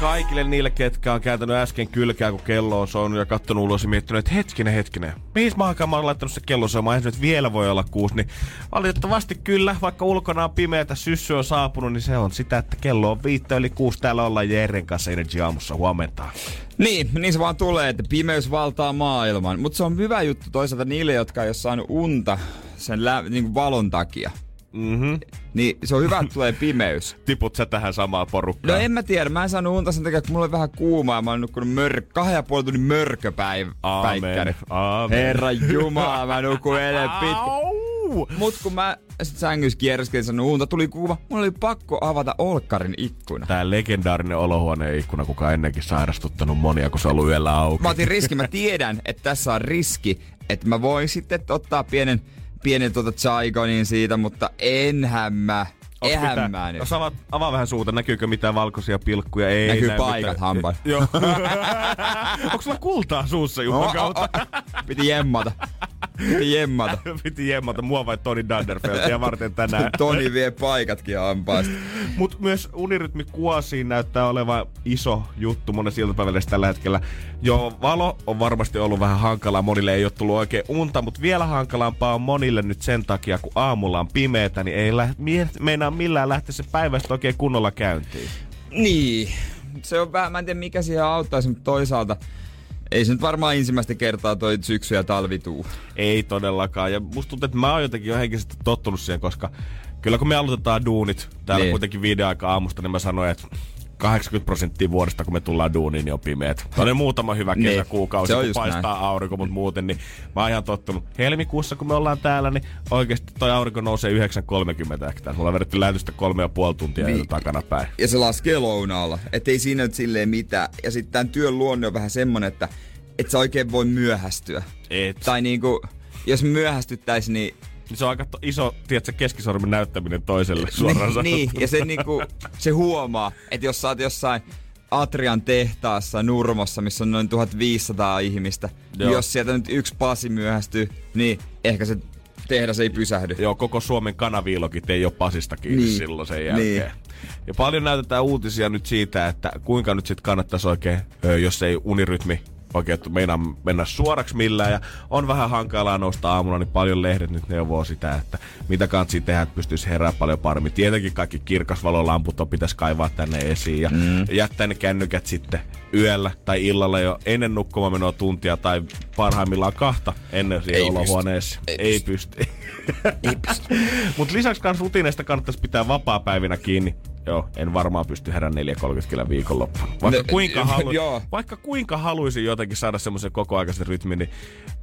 Kaikille niille, ketkä on kääntänyt äsken kylkää, kun kello on soinut ja kattonut ulos ja miettinyt, että hetkinen, hetkinen. Mihin mä mä oon laittanut se kello soimaan, nyt vielä voi olla kuusi. Niin valitettavasti kyllä, vaikka ulkona on pimeätä, syssy on saapunut, niin se on sitä, että kello on viittä yli kuusi. Täällä ollaan Jeren kanssa Energy aamussa huomenta. Niin, niin se vaan tulee, että pimeys valtaa maailman. Mutta se on hyvä juttu toisaalta niille, jotka ei ole saanut unta sen lä- niin valon takia. Mm-hmm. Niin se on hyvä, että tulee pimeys. Tiput sä tähän samaan porukkaan? No en mä tiedä, mä en saanut unta sen takia, kun mulla oli vähän kuumaa ja mä oon nukkunut mör... kahden ja puoli tunnin mörköpäikkäri. Herra Jumala, mä nukuin eilen pitkä. Mut kun mä sit sängyssä kierreskelin sen unta, tuli kuuma, mulla oli pakko avata olkkarin ikkuna. Tää legendaarinen olohuoneen ikkuna, kuka ennenkin sairastuttanut monia, kun se on ollut yöllä auki. Mä otin riski, mä tiedän, että tässä on riski, että mä voin sitten ottaa pienen pienen tuota Zaigonin siitä, mutta enhän mä. Onks Eihän mitään? mä nyt. Jos avaat, avaa vähän suuta, näkyykö mitään valkoisia pilkkuja? Ei Näkyy näy paikat mitään. hampaan. Joo. Onko sulla kultaa suussa Juhan Oh, kautta? oh, oh. Piti jemmata. Piti jemmata. Piti jemmata mua vai Toni Dunderfeltia varten tänään. Toni vie paikatkin hampaista. Mutta myös unirytmi kuosiin näyttää olevan iso juttu monessa iltapäivällä tällä hetkellä. Joo, valo on varmasti ollut vähän hankalaa. Monille ei ole tullut oikein unta, mutta vielä hankalampaa on monille nyt sen takia, kun aamulla on pimeätä, niin ei lä- mie- meinaa millään lähteä se päivästä oikein kunnolla käyntiin. Niin. Se on vähän, mä en tiedä mikä siihen auttaisi, mutta toisaalta ei se nyt varmaan ensimmäistä kertaa toi syksy ja talvi tuu. Ei todellakaan. Ja musta tuntuu, että mä oon jotenkin jo henkisesti tottunut siihen, koska kyllä kun me aloitetaan duunit täällä Niin. kuitenkin viiden aika aamusta, niin mä sanoin, että 80 prosenttia vuodesta, kun me tullaan duuniin, niin on pimeät. On muutama hyvä Niin. kesäkuukausi, on kun paistaa näin. aurinko, mutta muuten, niin mä oon ihan tottunut. Helmikuussa, kun me ollaan täällä, niin oikeasti toi aurinko nousee 9.30 ehkä. Tässä. Mulla on vedetty lähetystä kolme ja puoli tuntia Niin. niin. takana päin. Ja se laskee lounaalla. Että ei siinä nyt silleen mitään. Ja sitten tämän työn luonne on vähän semmonen, että et sä oikein voi myöhästyä. Et. Tai niinku, jos myöhästyttäis, niin Niin se on aika iso, tiedätkö, keskisormen näyttäminen toiselle suoraan niin, niin, ja se, niinku, se huomaa, että jos sä oot jossain Atrian tehtaassa Nurmossa, missä on noin 1500 ihmistä, niin Joo. jos sieltä nyt yksi pasi myöhästyy, niin ehkä se tehdas ei pysähdy. Joo, koko Suomen kanaviilokit ei ole pasista kiinni Niin. silloin sen jälkeen. Niin. Ja paljon näytetään uutisia nyt siitä, että kuinka nyt sitten kannattaisi oikein, jos ei unirytmi oikein meinaa mennä suoraksi millään. Ja on vähän hankalaa nousta aamulla, niin paljon lehdet nyt neuvoo sitä, että mitä kansi tehdä, että pystyisi herää paljon paremmin. Tietenkin kaikki kirkasvalolamput on pitäisi kaivaa tänne esiin ja mm. jättää ne kännykät sitten yöllä tai illalla jo ennen nukkumaan menoa tuntia tai parhaimmillaan kahta ennen siihen Ei pysty. olohuoneessa. Ei Ei pysty. Ei pysty. Mutta lisäksi kans rutiineista kannattaisi pitää vapaa-päivinä kiinni. Joo, en varmaan pysty herän 4.30 kyllä viikonloppuna. Vaikka, No, kuinka, halu- joo. vaikka kuinka haluaisin jotenkin saada semmoisen kokoaikaisen rytmin, niin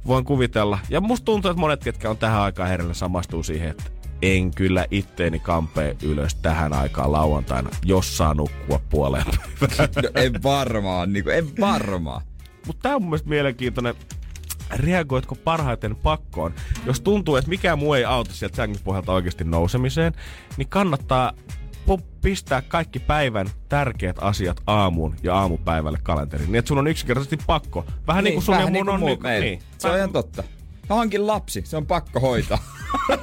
voin kuvitella. Ja musta tuntuu, että monet, ketkä on tähän aikaan herällä, samastuu siihen, että en kyllä itteeni kampee ylös tähän aikaan lauantaina, jos saa nukkua puoleen. No, en varmaan, niinku, en varmaan. Mutta tää on mun mielestä mielenkiintoinen. Reagoitko parhaiten pakkoon? Jos tuntuu, että mikään muu ei auta sieltä sängyn pohjalta oikeasti nousemiseen, niin kannattaa pistää kaikki päivän tärkeät asiat aamuun ja aamupäivälle kalenteriin. Niin että sun on yksinkertaisesti pakko. Vähän niin, kuin sun ja mun niinku on. Niin, meillä. niin. Se on ihan totta. Mä hankin lapsi, se on pakko hoitaa.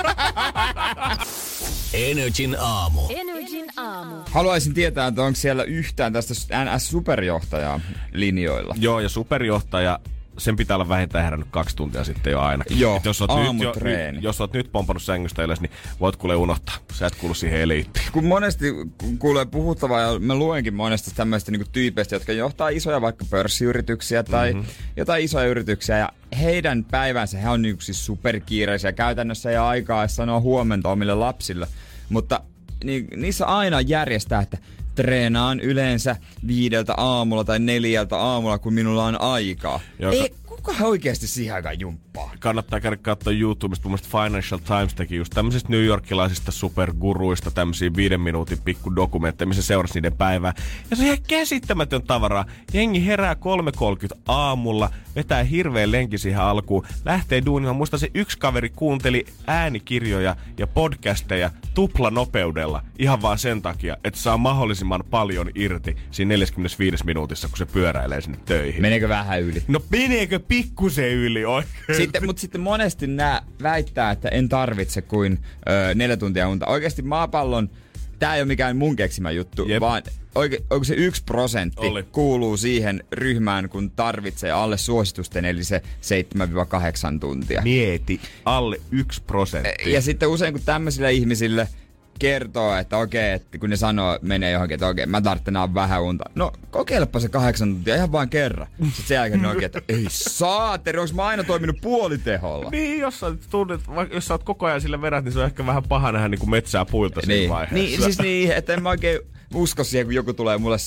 Energin aamu. Energin aamu. Haluaisin tietää, että onko siellä yhtään tästä NS-superjohtajaa linjoilla. Joo, ja superjohtaja, sen pitää olla vähintään herännyt kaksi tuntia sitten jo ainakin. Joo, Et jos, oot nyt, jo, nyt, jos oot nyt pompannut sängystä ylös, niin voit kuule unohtaa. Sä et kuulu siihen eliittiin. kun monesti ku- kuulee puhuttavaa ja mä luenkin monesti tämmöistä niinku tyypeistä, jotka johtaa isoja vaikka pörssiyrityksiä tai mm-hmm. jotain isoja yrityksiä ja heidän päivänsä, he on niinku siis superkiireisiä. Käytännössä ole aikaa sanoa huomenta omille lapsille, mutta ni, niissä aina järjestää, että treenaan yleensä viideltä aamulla tai neljältä aamulla, kun minulla on aikaa. Joo, Ei, kuka oikeasti siihen aikaan jumppaa? Halpaa. kannattaa käydä katsoa YouTubesta. Mun Financial Times teki just tämmöisistä New Yorkilaisista superguruista tämmöisiä viiden minuutin pikku dokumentteja, missä seurasi niiden päivää. Ja se on ihan käsittämätön tavaraa. Jengi herää 3.30 aamulla, vetää hirveän lenki siihen alkuun, lähtee duunimaan. Muista se yksi kaveri kuunteli äänikirjoja ja podcasteja tupla nopeudella ihan vaan sen takia, että saa mahdollisimman paljon irti siinä 45 minuutissa, kun se pyöräilee sinne töihin. Meneekö vähän yli? No meneekö pikkusen yli oikein? Sitten, mutta sitten monesti nämä väittää, että en tarvitse kuin ö, neljä tuntia unta. Oikeasti maapallon, tämä ei ole mikään mun keksimä juttu, Jep. vaan oike, onko se yksi prosentti Oli. kuuluu siihen ryhmään, kun tarvitsee alle suositusten, eli se 7-8 tuntia. Mieti, alle yksi prosentti. Ja sitten usein kun tämmöisille ihmisille kertoo, että okei, että kun ne sanoo, menee johonkin, että okei, mä tarvitsen vähän unta. No, kokeilepa se kahdeksan tuntia ihan vain kerran. Sitten sen jälkeen ne oikein, että ei saateri, onks mä aina toiminut puoliteholla? Niin, jos sä, tunnet, jos sä oot koko ajan sille verät, niin se on ehkä vähän paha nähdä niin kuin metsää puilta siinä Niin, vaiheessa. niin, siis niin, että en mä oikein usko siihen, kun joku tulee mulle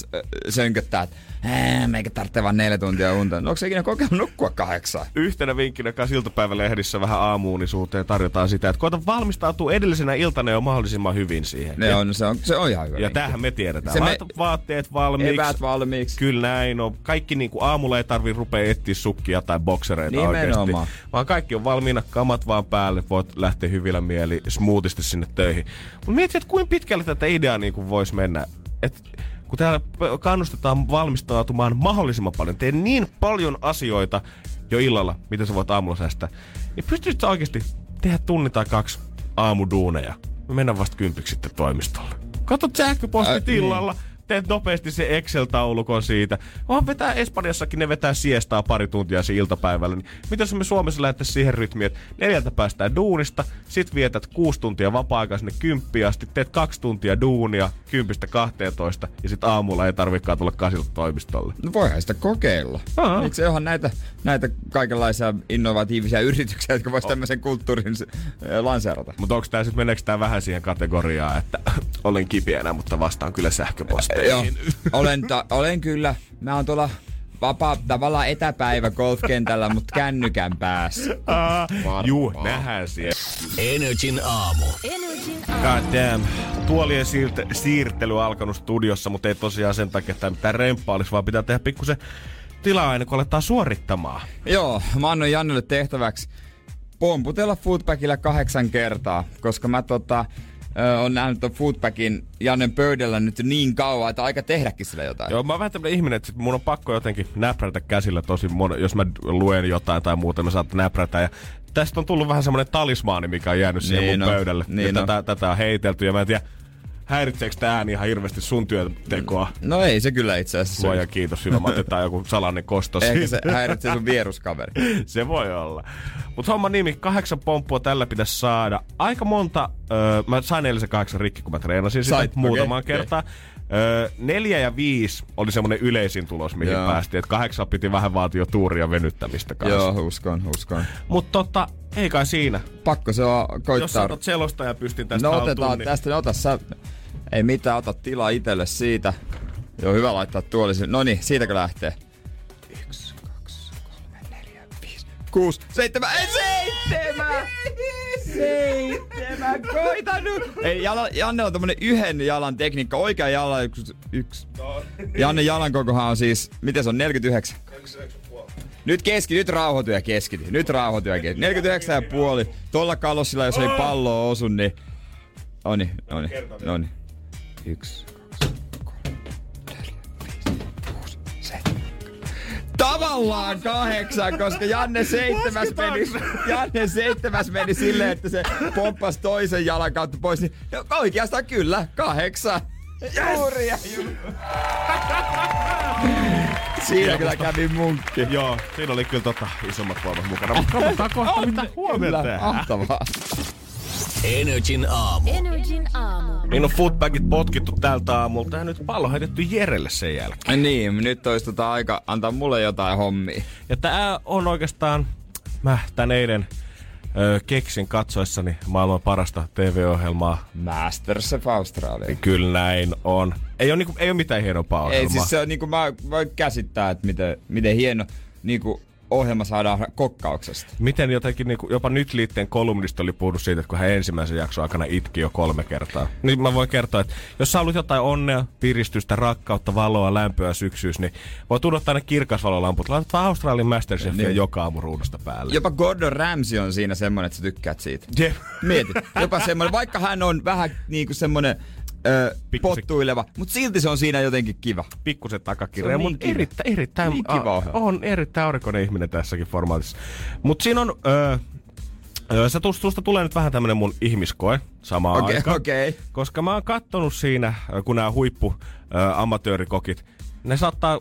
sönköttää, että "Ää, meikä tarvitsee vaan neljä tuntia unta. No onko se ikinä kokeillut nukkua kahdeksan? Yhtenä vinkkinä kanssa iltapäivälehdissä vähän aamuunisuuteen tarjotaan sitä, että koita valmistautua edellisenä iltana jo mahdollisimman hyvin siihen. Ne on, se, on, se on ihan hyvä. ja vinkki. tämähän me tiedetään. Se Se me- Laita vaatteet valmiiksi. Eväät valmiiksi. Kyllä näin on. Kaikki niinku aamulla ei tarvi rupea etsiä sukkia tai boksereita Nimenomaan. oikeasti. Vaan kaikki on valmiina, kamat vaan päälle, voit lähteä hyvillä mieli smoothisti sinne töihin. Mutta mietit, että kuinka pitkälle tätä ideaa niinku voisi mennä. Et, kun täällä kannustetaan valmistautumaan mahdollisimman paljon, tee niin paljon asioita jo illalla, mitä sä voit aamulla säästää, niin pystyisit sä oikeasti tehdä tunni tai kaksi aamuduuneja. Me mennään vasta kympiksi sitten toimistolle. Katot sähköpostit Ä, niin. Teet nopeasti se Excel-taulukon siitä. Vaan vetää Espanjassakin, ne vetää siestaa pari tuntia siinä iltapäivällä. Niin mitä jos me Suomessa lähdettäisiin siihen rytmiin, että neljältä päästään duunista, sit vietät kuusi tuntia vapaa-aikaa sinne kymppiä asti, teet kaksi tuntia duunia, kympistä 12, ja sit aamulla ei tarvikaan tulla kasilta toimistolle. No voihan sitä kokeilla. Miksi onhan näitä, näitä kaikenlaisia innovatiivisia yrityksiä, jotka vois tämmöisen kulttuurin lanseerata? Mutta onko tää sit, meneekö tää vähän siihen kategoriaan, että olen kipeänä, mutta vastaan kyllä Joo, olen, ta- olen kyllä. Mä oon tuolla vapaa, tavallaan etäpäivä golfkentällä, mutta kännykän päässä. Ah, juu, nähdään siellä. Energin aamu. Energin God damn. Tuolien siirte- siirtely alkanut studiossa, mutta ei tosiaan sen takia, että mitään remppaa olisi, vaan pitää tehdä pikkusen tilaa ennen kuin aletaan suorittamaan. Joo, mä annoin Jannelle tehtäväksi pomputella foodpackilla kahdeksan kertaa, koska mä tota, ö, on nähnyt ton foodpackin Jannen pöydällä nyt niin kauan, että aika tehdäkin sillä jotain. Joo, mä oon vähän tämmönen ihminen, että mun on pakko jotenkin näprätä käsillä tosi mon- jos mä luen jotain tai muuta, mä saatan näprätä. Ja tästä on tullut vähän semmonen talismaani, mikä on jäänyt siihen Niin mun on, pöydälle. niin ja on. tätä, tätä, on heitelty ja mä en tiedä, häiritseekö tää ääni ihan hirveästi sun työntekoa. No ei se kyllä itse asiassa. Luoja kiitos, siinä me otetaan joku salainen kosto Ehkä se häiritsee sun vieruskaveri. Se voi olla. Mutta homman nimi, kahdeksan pomppua tällä pitäisi saada. Aika monta, öö, mä sain eilisen kahdeksan rikki, kun mä treenasin sitä Sait, muutamaan okei, kertaa. Öö, neljä ja viisi oli semmoinen yleisin tulos, mihin Joo. päästiin. Että kahdeksan piti vähän vaatia tuuria venyttämistä kanssa. Joo, uskon, uskon. Mutta tota, ei kai siinä. Pakko se on Jos koittaa. sä otat selostaja pystin tästä No haltuun, otetaan niin- tästä, no ota sä. Ei mitään, ota tilaa itelle siitä. Joo, hyvä laittaa tuoli. No niin, siitäkö lähtee? Yksi, kaksi, kolme, neljä, viisi, kuusi, seitsemän, ei seitsemän! Seitsemän, koita nyt! Ei, jala, Janne on tämmönen yhden jalan tekniikka, oikea jala yksi. yksi. Janne jalan kokohan on siis, miten se on, 49? Nyt keski, nyt rauhoitu ja keskity. Nyt rauhoitu ja keskity. 49 ja puoli. Tuolla kalossilla, jos ei palloa osu, niin... Oni, oni, oni. Yksi, kaksi, kolme, neljä, viisi, kuusi, seitsemän. Tavallaan kahdeksan, koska Janne seitsemäs meni, Janne seitsemäs meni silleen, että se pomppasi toisen jalan kautta pois. Niin no, oikeastaan kyllä, kahdeksan. Juuri ja juuri. Siinä kyllä kävi munkki. Joo, siinä oli kyllä tota isommat voimat mukana. Mutta kohta, mitä huomenna Kyllä, tehdään. mahtavaa. Energin aamu. Energin aamu. Niin on footbagit potkittu tältä aamulta ja nyt pallo heitetty Jerelle sen jälkeen. Niin, nyt olisi tota aika antaa mulle jotain hommia. Ja tää on oikeastaan, mä tän eilen ö, keksin katsoessani maailman parasta TV-ohjelmaa. Masterchef Australia. Kyllä näin on. Ei ole, niinku, ei ole mitään hienompaa Ei ohjelmaa. siis se on niinku mä voin käsittää, että miten, miten hieno niinku ohjelma saadaan kokkauksesta. Miten jotenkin niin kuin, jopa nyt liitteen kolumnista oli puhunut siitä, että kun hän ensimmäisen jakson aikana itki jo kolme kertaa. Niin mä voin kertoa, että jos sä haluat jotain onnea, piristystä, rakkautta, valoa, lämpöä syksyys, niin voit odottaa ne kirkasvalolamput. Laitat vaan Australian Masterchefia Niin. joka aamu ruudusta päälle. Jopa Gordon Ramsay on siinä semmonen, että sä tykkäät siitä. Jep. Mieti, jopa semmonen, vaikka hän on vähän niinku semmonen ö, Pikkusen- pottuileva, mutta silti se on siinä jotenkin kiva. pikkusen Se takakirja, on niin mutta kiva. erittäin, Niin kiva a- ohjelma. on erittäin aurinkoinen ihminen tässäkin formaatissa. Mutta siinä on, öö, öö, se tuosta, tulee nyt vähän tämmönen mun ihmiskoe samaan Okei, aikaan. okei. Koska mä oon kattonut siinä, kun nämä huippu ö, amatöörikokit, ne saattaa,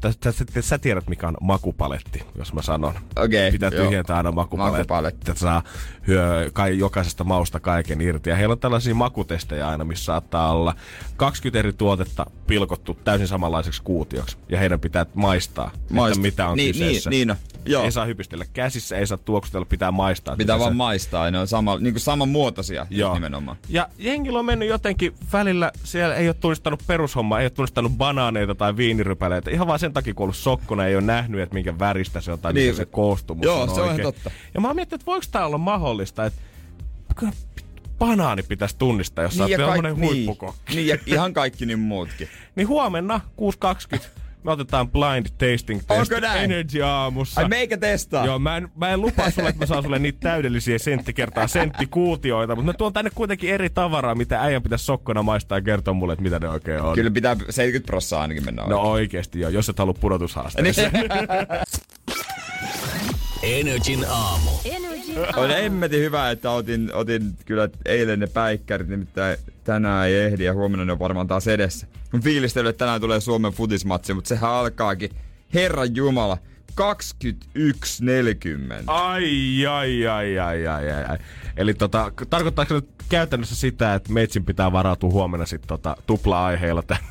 tä, tä, sä tiedät mikä on makupaletti, jos mä sanon. Okei, Pitää joo. tyhjentää aina makupaletti, Makupaletti. saa hyö, kai, jokaisesta mausta kaiken irti. Ja heillä on tällaisia makutestejä aina, missä saattaa olla 20 eri tuotetta pilkottu täysin samanlaiseksi kuutioksi. Ja heidän pitää maistaa, Maist- että mitä on niin, kyseessä. Niin, niin on. Joo. Ei saa hypistellä käsissä, ei saa tuoksutella, pitää maistaa. Pitää vaan maistaa, ne on sama, niinku samanmuotoisia Joo. nimenomaan. Ja jengillä on mennyt jotenkin välillä, siellä ei ole tunnistanut perushommaa, ei ole tunnistanut banaaneita tai viinirypäleitä. Ihan vaan sen takia, kun on ollut sokkona, ei ole nähnyt, että minkä väristä se on tai Niin. se koostumus Joo, on se on oikein. totta. Ja mä oon miettinyt, että voiko tää olla mahdollista, että kyllä banaani pitäisi tunnistaa, jos niin, sä oot kaik- niin, huippukokki. Niin, ja ihan kaikki niin muutkin. Niin huomenna 6.20 me otetaan blind tasting test Onko näin? Energy aamussa. Ai meikä testaa. Joo, mä en, mä en lupaa sulle, että mä saan sulle niitä täydellisiä sentti kertaa senttikuutioita, mutta mä tuon tänne kuitenkin eri tavaraa, mitä äijän pitäisi sokkona maistaa ja kertoa mulle, että mitä ne oikein on. Kyllä pitää 70 prossaa ainakin mennä No oikein. oikeesti joo, jos et halua pudotushaasteeseen. Energin aamu. On emmetin hyvä, että otin, otin kyllä eilen ne päikkärit, nimittäin tänään ei ehdi ja huomenna ne on varmaan taas edessä. Mun fiilistely, että tänään tulee Suomen futismatsi, mutta sehän alkaakin, Herran Jumala, 21.40. Ai, ai, ai, ai, ai, ai, ai. Eli tota, tarkoittaako se nyt käytännössä sitä, että meitsin pitää varautua huomenna sitten tota, tupla-aiheilla tänne?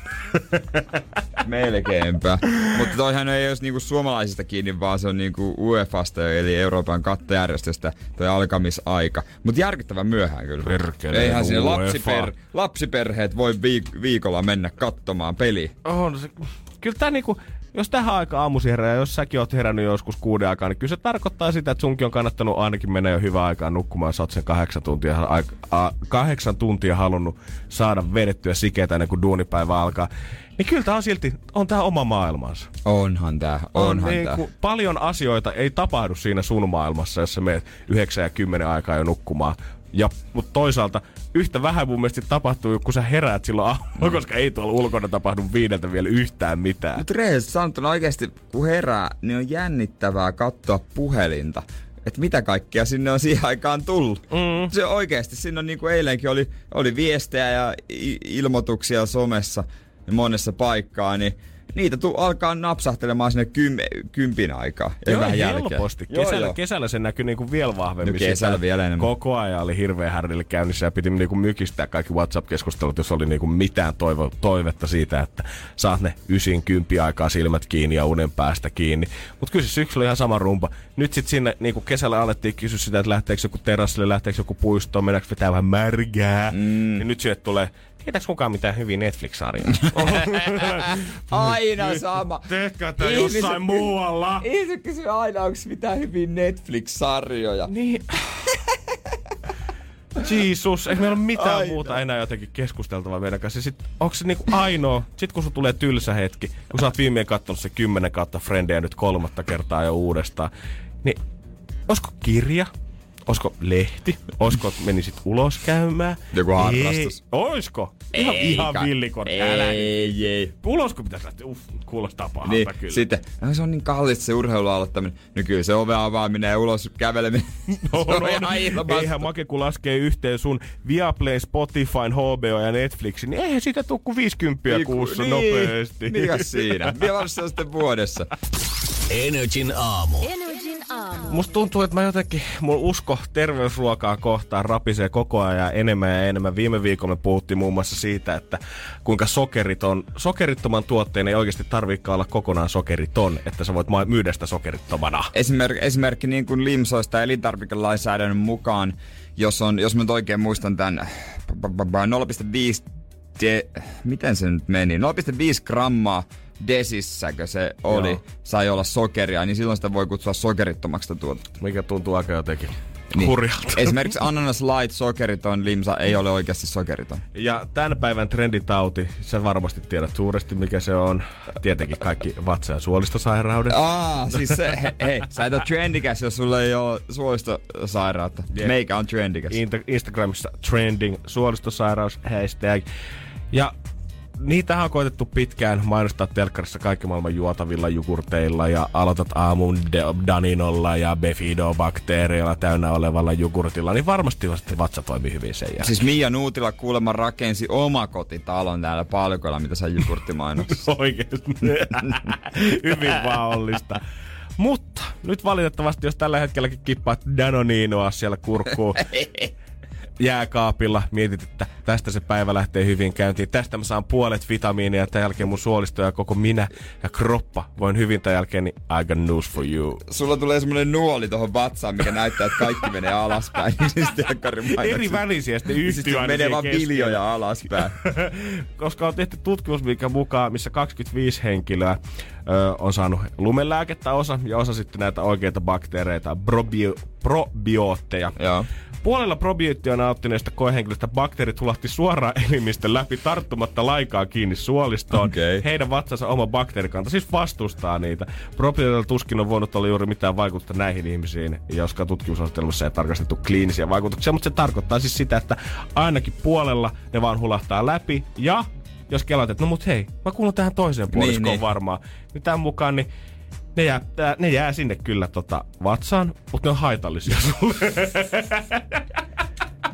Melkeinpä. Mutta toihan ei olisi niinku suomalaisista kiinni, vaan se on niinku UEFasta, eli Euroopan kattojärjestöstä, toi alkamisaika. Mutta järkyttävän myöhään kyllä. Perkele, Eihän sinne UEFA. lapsiper, lapsiperheet voi viik- viikolla mennä katsomaan peliä. On se, kyllä tää niinku, jos tähän aikaan aamusi herää, jos säkin oot herännyt joskus kuuden aikaa, niin kyllä se tarkoittaa sitä, että sunkin on kannattanut ainakin mennä jo hyvää aikaa nukkumaan, sä oot sen kahdeksan tuntia, aik- a, kahdeksan tuntia halunnut saada vedettyä sikeitä ennen kuin duunipäivä alkaa. Niin kyllä tää on silti, on tää oma maailmansa. Onhan tää, onhan on tää. niinku, paljon asioita ei tapahdu siinä sun maailmassa, jos sä meet 9 ja 10 aikaa jo nukkumaan. Ja, mutta toisaalta yhtä vähän mun mielestä tapahtuu, kun sä heräät silloin aamulla, koska ei tuolla ulkona tapahdu viideltä vielä yhtään mitään. Mutta rehellisesti sanottuna oikeasti, kun herää, niin on jännittävää katsoa puhelinta. Että mitä kaikkea sinne on siihen aikaan tullut. Mm. Se oikeasti, siinä on niin kuin eilenkin oli, oli viestejä ja ilmoituksia somessa monessa paikkaa, niin niitä tu- alkaa napsahtelemaan sinne kym, kympin aikaa. Ja Joo, vähän helposti. Joo, Kesällä, joo. kesällä se näkyy niinku vielä vahvemmin. No kesällä vielä enemmän. Koko ajan oli hirveä härrille käynnissä ja piti niinku mykistää kaikki WhatsApp-keskustelut, jos oli niinku mitään toivo, toivetta siitä, että saat ne ysin kympi aikaa silmät kiinni ja unen päästä kiinni. Mutta kyllä se syksyllä ihan sama rumpa. Nyt sitten sinne niinku kesällä alettiin kysyä sitä, että lähteekö joku terassille, lähteekö joku puistoon, mennäänkö vetää vähän märgää. Mm. Niin nyt sieltä tulee, tietääks kukaan mitään hyviä Netflix-sarjoja? Aina sama. Tehkää tää Ihmiset- jossain muualla. Ihmiset kysyy aina, onko mitään hyviä Netflix-sarjoja. Niin. Jeesus, ei meillä ole mitään Aina. muuta enää jotenkin keskusteltavaa meidän kanssa. Sit, onko se niinku ainoa, sit kun sun tulee tylsä hetki, kun sä oot viimein katsonut se 10 kautta Friendejä nyt kolmatta kertaa jo uudestaan, niin olisiko kirja? Olisiko lehti? Olisiko että menisit ulos käymään? Joku harrastus. Ei. Oisko? Ihan, ihan villikon. Älä. Ei, ei. Ulosko pitäisi lähteä? Uff, kuulostaa pahalta Niin, kyllä. sitten, no se on niin kallista se urheilu aloittaminen. No kyllä se ove avaaminen ja ulos käveleminen. No, se on no, ihan ilmasta. eihän Make, kun laskee yhteen sun Viaplay, Spotify, HBO ja Netflixin, niin eihän siitä tuu kuin 50 Niin, kuussa niin, nopeasti. Mikäs siinä? Vielä se on sitten vuodessa. Energin aamu. Energin aamu. Musta tuntuu, että mä jotenkin, mun usko terveysruokaa kohtaan rapisee koko ajan enemmän ja enemmän. Viime viikolla me puhuttiin muun muassa siitä, että kuinka sokeriton, sokerittoman tuotteen ei oikeasti tarviikaan olla kokonaan sokeriton, että sä voit myydä sitä sokerittomana. Esimerk, esimerkki niin kuin limsoista elintarvikelainsäädännön mukaan, jos, on, jos mä nyt oikein muistan tämän 0,5 de, miten se nyt meni? 0,5 grammaa desissäkö se oli, Joo. sai olla sokeria, niin silloin sitä voi kutsua sokerittomaksi tuotetta. Mikä tuntuu aika jotenkin hurjalta. Esimerkiksi ananas light sokeriton limsa ei ole oikeasti sokeriton. Ja tämän päivän trenditauti, sä varmasti tiedät suuresti mikä se on. Tietenkin kaikki vatsa- ja suolistosairaudet. Aa, siis se, he, hei, sä et ole trendikäs, jos sulla ei ole suolistosairautta. Jep. Meikä on trendikäs. Insta- Instagramissa trending suolistosairaus hashtag. Ja niitähän on koitettu pitkään mainostaa telkkarissa kaikki maailman juotavilla jogurteilla ja aloitat aamun de- Daninolla ja Bifidobakteereilla täynnä olevalla jogurtilla, niin varmasti vatsa toimii hyvin sen jälkeen. Siis Mia Nuutila kuulemma rakensi omakotitalon täällä palkoilla, mitä sä jogurttimainoksessa. Oikeesti. Hyvin vaollista. Mutta nyt valitettavasti, jos tällä hetkelläkin kippaat Danoninoa siellä kurkkuun jääkaapilla, mietit, että tästä se päivä lähtee hyvin käyntiin. Tästä mä saan puolet vitamiinia ja tämän jälkeen mun suolisto ja koko minä ja kroppa voin hyvin tämän jälkeen, niin I got news for you. Sulla tulee semmonen nuoli tuohon vatsaan, mikä näyttää, että kaikki menee alaspäin. Siis. Eri välisiä sitten Siis yhtyy aina menee vaan biljoja alaspäin. koska on tehty tutkimus, mikä mukaan, missä 25 henkilöä ö, on saanut lumelääkettä osa ja osa sitten näitä oikeita bakteereita, probio, probiootteja. Joo. Puolella probioottia nauttineista koehenkilöistä bakteerit hulahti suoraan elimistön läpi tarttumatta laikaa kiinni suolistoon. Okei. Heidän vatsansa oma bakteerikanta siis vastustaa niitä. Probiootilla tuskin on voinut olla juuri mitään vaikutusta näihin ihmisiin, joska tutkimusasetelmassa ei tarkastettu kliinisiä vaikutuksia, mutta se tarkoittaa siis sitä, että ainakin puolella ne vaan hulahtaa läpi ja jos kelaat, että no mut hei, mä kuulun tähän toiseen puoliskoon niin. varmaan, niin tämän mukaan niin ne jää, ne jää sinne kyllä tota vatsaan, mutta ne on haitallisia sulle.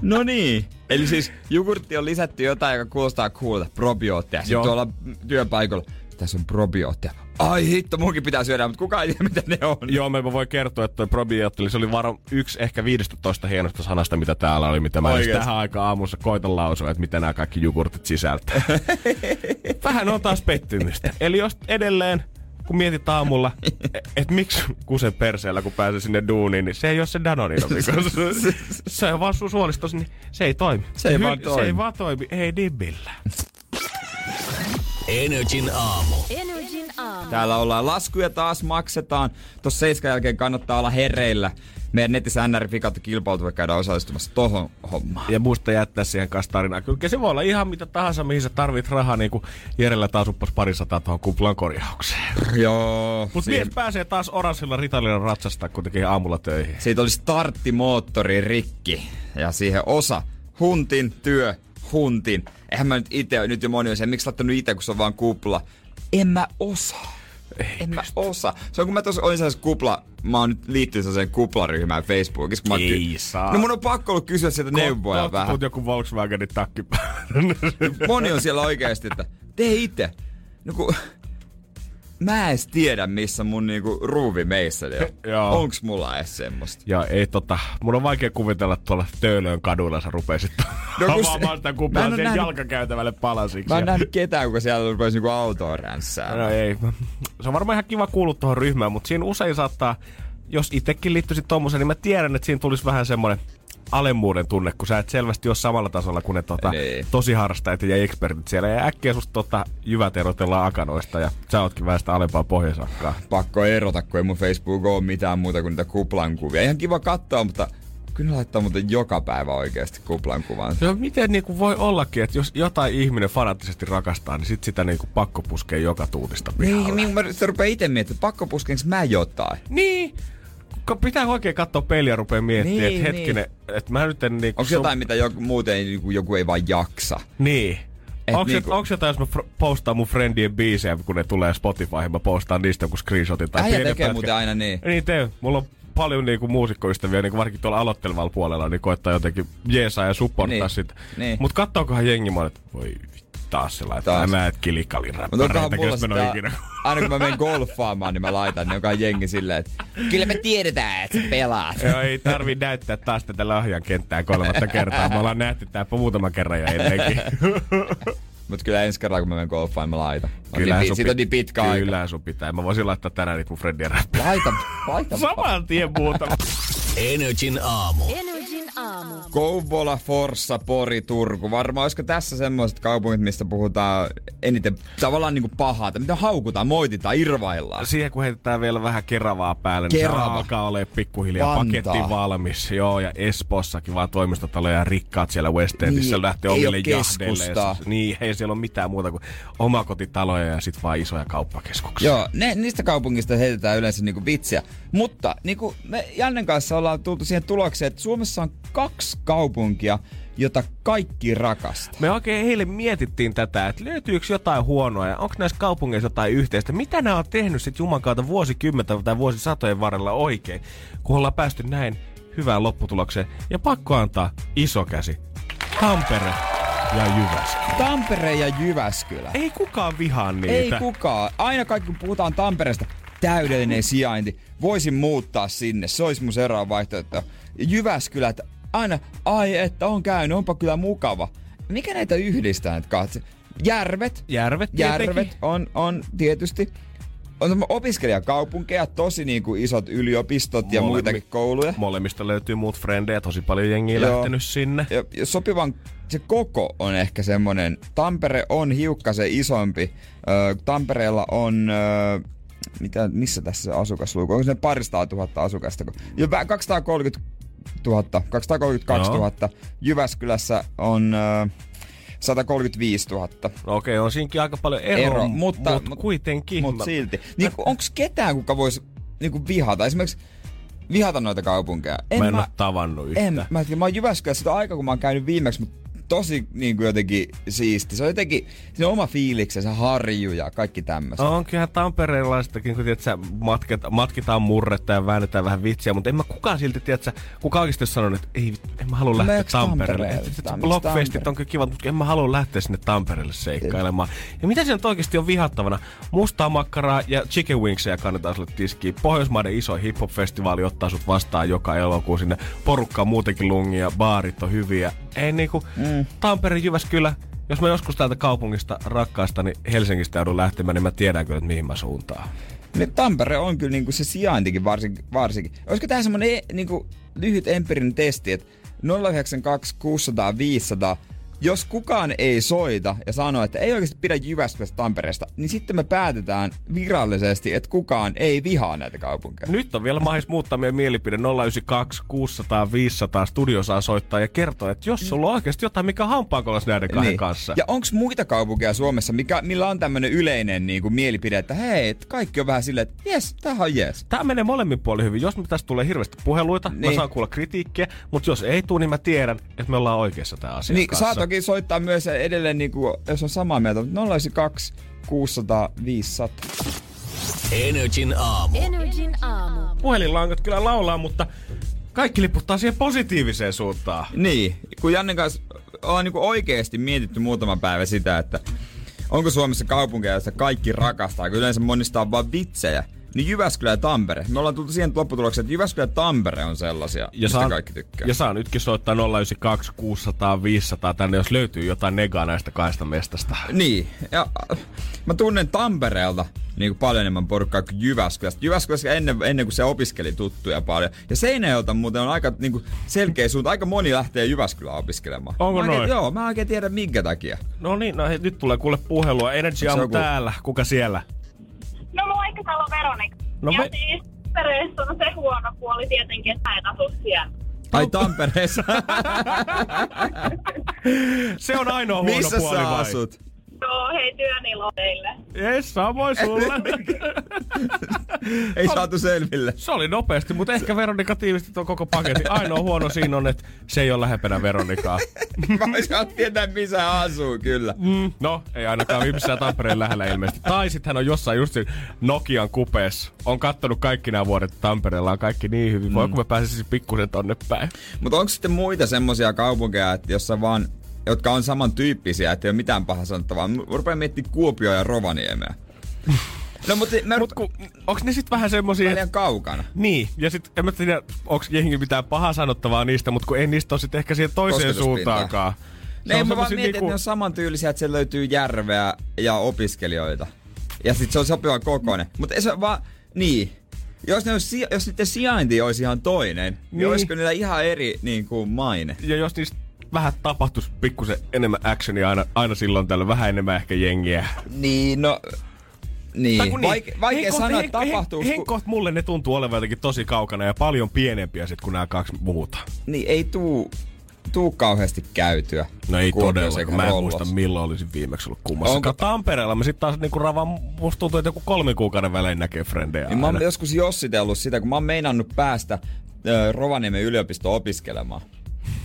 No niin. Eli siis jogurtti on lisätty jotain, joka kuulostaa coolta. Probiootteja. Sitten Joo. tuolla työpaikalla, tässä on probiootteja. Ai hitto, munkin pitää syödä, mutta kukaan ei tiedä, mitä ne on. Joo, mä voin kertoa, että toi probiootti, se oli varo yksi ehkä 15 hienosta sanasta, mitä täällä oli, mitä mä Oikeesti? tähän aikaan aamussa koitan lausua, että mitä nämä kaikki jogurtit sisältää. Vähän on taas pettymystä. Eli jos edelleen, kun mietit aamulla, että et miksi kusen perseellä, kun pääsee sinne duuniin, niin se ei ole se Danonino. se on vaan sun suolistos, niin se ei toimi. Se ei Hy- vaan Se toimi. ei vaan toimi, ei dibillä. Energin aamu. Energin aamu. Täällä ollaan laskuja taas maksetaan. Tuossa seiskan jälkeen kannattaa olla hereillä. Meidän netissä kilpailut voi käydä osallistumassa tohon hommaan. Ja muista jättää siihen kanssa tarinaa. Kyllä se voi olla ihan mitä tahansa, mihin sä tarvit rahaa, niin kuin Jerellä taas uppas parisataa tuohon kuplan korjaukseen. Joo. Mutta Siihen- mies pääsee taas oranssilla ritalilla ratsastaa kuitenkin aamulla töihin. Siitä oli starttimoottori rikki. Ja siihen osa. Huntin työ, huntin. Eihän mä nyt itse, nyt jo moni on se, miksi laittanut itse, kun se on vaan kupla. En mä osaa. en mä osaa. Se on kun mä tuossa olin sellaisessa kupla, mä oon nyt liittynyt sellaiseen kuplaryhmään Facebookissa. Kun mä Ei saa. No mun on pakko ollut kysyä sieltä neuvoja vähän. tuut joku Volkswagenin takki Moni on siellä oikeasti, että tee itse. No kun, mä en edes tiedä, missä mun niinku ruuvi meissä on. Onks mulla edes semmoista? Ja ei tota, mun on vaikea kuvitella että tuolla Töölön kadulla sä rupesit No avaamaan sitä kuplaa en oo sen nähnyt- jalkakäytävälle palasiksi. Mä en ja- nähnyt ketään, kun siellä rupesi niinku autoa ränssää. No ei. Se on varmaan ihan kiva kuulua tuohon ryhmään, mutta siinä usein saattaa, jos itsekin liittyisit tommoseen, niin mä tiedän, että siinä tulisi vähän semmoinen alemmuuden tunne, kun sä et selvästi ole samalla tasolla kuin ne tota, Niin. tosi harrastajat ja ekspertit siellä. Ja äkkiä susta tota, jyvät erotellaan akanoista ja sä ootkin vähän sitä alempaa pohjasakkaa. Pakko erota, kun ei mun Facebook ole mitään muuta kuin niitä kuplan kuvia. Ihan kiva katsoa, mutta kyllä ne laittaa muuten joka päivä oikeasti kuplan kuvan. No miten niinku voi ollakin, että jos jotain ihminen fanaattisesti rakastaa, niin sit sitä niinku pakko puskee joka tuutista pihalle. Niin, niin mä rupean itse miettimään, että pakko puskenko mä jotain. Niin. Pitää oikein katsoa peiliä ja rupea miettimään, Niin, että hetkinen, että mä nyt en niinku... Onko jotain, mitä joku, muuten joku, joku ei vaan jaksa? Niin. Et Onko niinku- niinku... jotain, jos mä fr- postaan mun friendien biisejä, kun ne tulee Spotifyhin, mä postaan niistä joku screenshotin tai Äijä tekee pätkän. muuten aina niin. Niin tee. Mulla on paljon niinku muusikkoystäviä, niinku varsinkin tuolla aloittelevalla puolella, niin koittaa jotenkin jeesaa ja supporttaa Niin, sitä. niin. Mut kattookohan jengi mä, että voi taas se laittaa. Taas. Mä et kilikalin Mutta räppäreitä, jos mä ikinä. aina kun mä menen golfaamaan, niin mä laitan, niin joka jengi silleen, että kyllä me tiedetään, että sä pelaat. Joo, ei tarvi näyttää taas tätä lahjan kenttää kolmatta kertaa. Me ollaan nähty tää muutaman kerran jo ennenkin. Mut kyllä ensi kerralla, kun mä menen golfaan, mä laitan. On Kyllähän niin, sun siitä on niin pitkä aika. Kyllä sun pitää. Mä voisin laittaa tänään mun friendien räppää. Laita, laita. Saman tien muutama. Energin aamu. Energin aamu. Kouvola, Forssa, Pori, Turku. Varmaan olisiko tässä semmoiset kaupungit, mistä puhutaan eniten tavallaan niinku pahaa, mitä haukutaan, moititaan, irvaillaan. Siihen kun heitetään vielä vähän keravaa päälle, niin Kerava. se alkaa olemaan pikkuhiljaa Vantaa. paketti valmis. Joo, ja Espossakin vaan toimistotaloja ja rikkaat siellä West Endissä Niin, lähtee omille jahdeille. keskustaa. Niin, ei siellä ole mitään muuta kuin omakotitaloja ja sit vaan isoja kauppakeskuksia. Joo, ne, niistä kaupungista heitetään yleensä niinku vitsiä. Mutta niinku me Jannen kanssa ollaan tultu siihen tulokseen, että Suomessa on kaksi kaupunkia, jota kaikki rakastaa. Me oikein eilen mietittiin tätä, että löytyykö jotain huonoa ja onko näissä kaupungeissa jotain yhteistä. Mitä nämä on tehnyt sitten Juman kautta vuosikymmentä tai vuosisatojen varrella oikein, kun ollaan päästy näin hyvään lopputulokseen. Ja pakko antaa iso käsi. Tampere ja Jyväskylä. Tampere ja Jyväskylä. Ei kukaan vihaa niitä. Ei kukaan. Aina kaikki kun puhutaan Tampereesta, täydellinen sijainti. Voisin muuttaa sinne. Se olisi mun seuraava vaihtoehto. Jyväskylä, että aina, ai että on käynyt, onpa kyllä mukava. Mikä näitä yhdistää nyt katse? Järvet. Järvet tietenkin. Järvet on, on tietysti. On opiskelijakaupunkeja, tosi niin kuin isot yliopistot ja Molemmi- muitakin kouluja. Molemmista löytyy muut frendejä, tosi paljon jengiä Joo. lähtenyt sinne. Ja, ja sopivan se koko on ehkä semmonen. Tampere on hiukkasen isompi. Ö, Tampereella on... Ö, mitä, missä tässä se asukasluku? Onko se paristaa tuhatta asukasta? Jo vä- 230 000, 232 Joo. 000. Jyväskylässä on ö, 135 000. No Okei, on siinkin aika paljon eroa, Ero, mutta, mutta kuitenkin. Mutta Mä- silti. Niin, onko ketään, kuka voisi niin vihata? Esimerkiksi vihata noita kaupunkeja. Mä en ole tavannut yhtään. en, mä, mä oon Jyväskylässä sitä aikaa, kun mä oon käynyt viimeksi, mutta tosi niin kuin jotenkin siisti. Se on jotenkin se oma fiiliksensä, harju ja kaikki tämmöistä. On kyllähän tamperelaistakin, kun tiedät, sä matket, matkitaan murretta ja väännetään vähän vitsiä, mutta en mä kukaan silti, tiedät, kukaan oikeasti sanonut, että ei, en mä halua lähteä Miksi Tampereelle. Tampereelle? Blockfestit on kyllä kivat, mutta en mä halua lähteä sinne Tampereelle seikkailemaan. Ja mitä nyt oikeasti on vihattavana? Mustaa makkaraa ja chicken wingsia kannetaan sulle tiskiin. Pohjoismaiden iso hip-hop-festivaali ottaa sut vastaan joka elokuu sinne. Porukkaa muutenkin lungia, baarit on hyviä. Ei niinku, mm. Tampere, Jyväskylä, jos mä joskus täältä kaupungista rakkaasta, niin Helsingistä joudun lähtemään, niin mä tiedän kyllä, että mihin mä suuntaan. Niin Tampere on kyllä niinku se sijaintikin varsinkin. varsinkin. Olisiko tämä semmonen e, niinku, lyhyt empiirinen testi, että 092 600 500, jos kukaan ei soita ja sano, että ei oikeasti pidä Jyväskylästä Tampereesta, niin sitten me päätetään virallisesti, että kukaan ei vihaa näitä kaupunkeja. Nyt on vielä mahis muuttaa meidän mielipide 092 600 500 studio saa soittaa ja kertoa, että jos sulla on oikeasti jotain, mikä hampaakolas näiden kahden Niin. kanssa. Ja onko muita kaupunkeja Suomessa, mikä, millä on tämmöinen yleinen niin kuin mielipide, että hei, et kaikki on vähän silleen, että jes, tämähän on jes. Tämä menee molemmin puolin hyvin. Jos tästä tulee hirveästi puheluita, niin. mä saan kuulla kritiikkiä, mutta jos ei tule, niin mä tiedän, että me ollaan oikeassa tämä asia Niin, kanssa. Toki soittaa myös edelleen, niin kuin, jos on samaa mieltä, mutta 092 600 500. Energin aamu. Energin aamu. Puhelinlangat kyllä laulaa, mutta kaikki liputtaa siihen positiiviseen suuntaan. Niin, kun Jannen kanssa ollaan niin oikeasti mietitty muutama päivä sitä, että onko Suomessa kaupunkeja, joissa kaikki rakastaa, kun yleensä monista on vaan vitsejä. Niin Jyväskylä ja Tampere. Me ollaan tultu siihen lopputulokseen, että Jyväskylä ja Tampere on sellaisia, ja mistä saan, kaikki tykkää. ja saa nytkin soittaa 092 600 500 tänne, jos löytyy jotain negaa näistä kahdesta mestasta. Niin, ja äh, mä tunnen Tampereelta niin kuin paljon enemmän porukkaa kuin Jyväskylästä. Jyväskylässä ennen, ennen kuin se opiskeli tuttuja paljon. Ja Seinäjoelta muuten on aika niin kuin selkeä suunta. Aika moni lähtee Jyväskylään opiskelemaan. Onko mä oikein, noin? Joo, mä en oikein tiedä minkä takia. No niin, no hei, nyt tulee kuule puhelua. Energy on joku- täällä. Kuka siellä? No moikka, täällä on Veronika. No ja me- siis Tampereessa on se huono puoli tietenkin, että mä en asu siellä. Ai Tampereessa. Se on ainoa huono Missä puoli sä vai? asut? Joo, hei työnilo teille. Jes, samoin sulle. Ei saatu selville. Se oli nopeasti, mutta ehkä Veronika tiivisti tuon koko paketin. Ainoa huono siinä on, että se ei ole lähempänä Veronikaa. Mä olisin tietää, missä hän asuu, kyllä. Mm, no, ei ainakaan missään Tampereen lähellä ilmeisesti. Tai sitten hän on jossain just siinä Nokian kupeessa. On kattonut kaikki nämä vuodet, että Tampereella on kaikki niin hyvin. Voiko mä pääsisin pikkusen tonne päin? Mutta onko sitten muita semmosia kaupunkeja, että jossa vaan jotka on samantyyppisiä, että ei ole mitään pahaa sanottavaa. Mä rupean miettimään Kuopio ja Rovaniemeä. No mutta mä Mut ku, onks ne sit vähän semmosia... liian kaukana. Niin, ja sit en mä tiedä, onks jengi mitään pahaa sanottavaa niistä, mutta kun ei niistä ole sit ehkä siihen toiseen suuntaankaan. Ne, ei, mä vaan mietin, että ne on samantyylisiä, että siellä löytyy järveä ja opiskelijoita. Ja sit se on sopiva kokoinen. Mutta se vaan, niin. Jos, ne olisi, si- jos niiden sijainti olisi ihan toinen, niin, Niin. niin olisiko niillä ihan eri niin kuin maine? Ja jos niistä vähän tapahtuisi pikkusen enemmän actionia aina, aina silloin tällä vähän enemmän ehkä jengiä. Niin, no... Niin, kun Vaike- vaikea henkot- sanoa, että tapahtuu. hen- Henkot mulle ne tuntuu olevan jotenkin tosi kaukana ja paljon pienempiä sit, kun nämä kaksi puhutaan. Niin, ei tuu, tuu kauheasti käytyä. No ei todella, mä en Rollossa. muista milloin olisin viimeksi ollut kummassa. Onko-. Tampereella mä sit taas niinku ravaan, musta tuntuu, että joku kolmen kuukauden välein näkee frendejä Niin mä oon joskus jossitellut sitä, kun mä oon meinannut päästä ö, Rovaniemen yliopistoon opiskelemaan.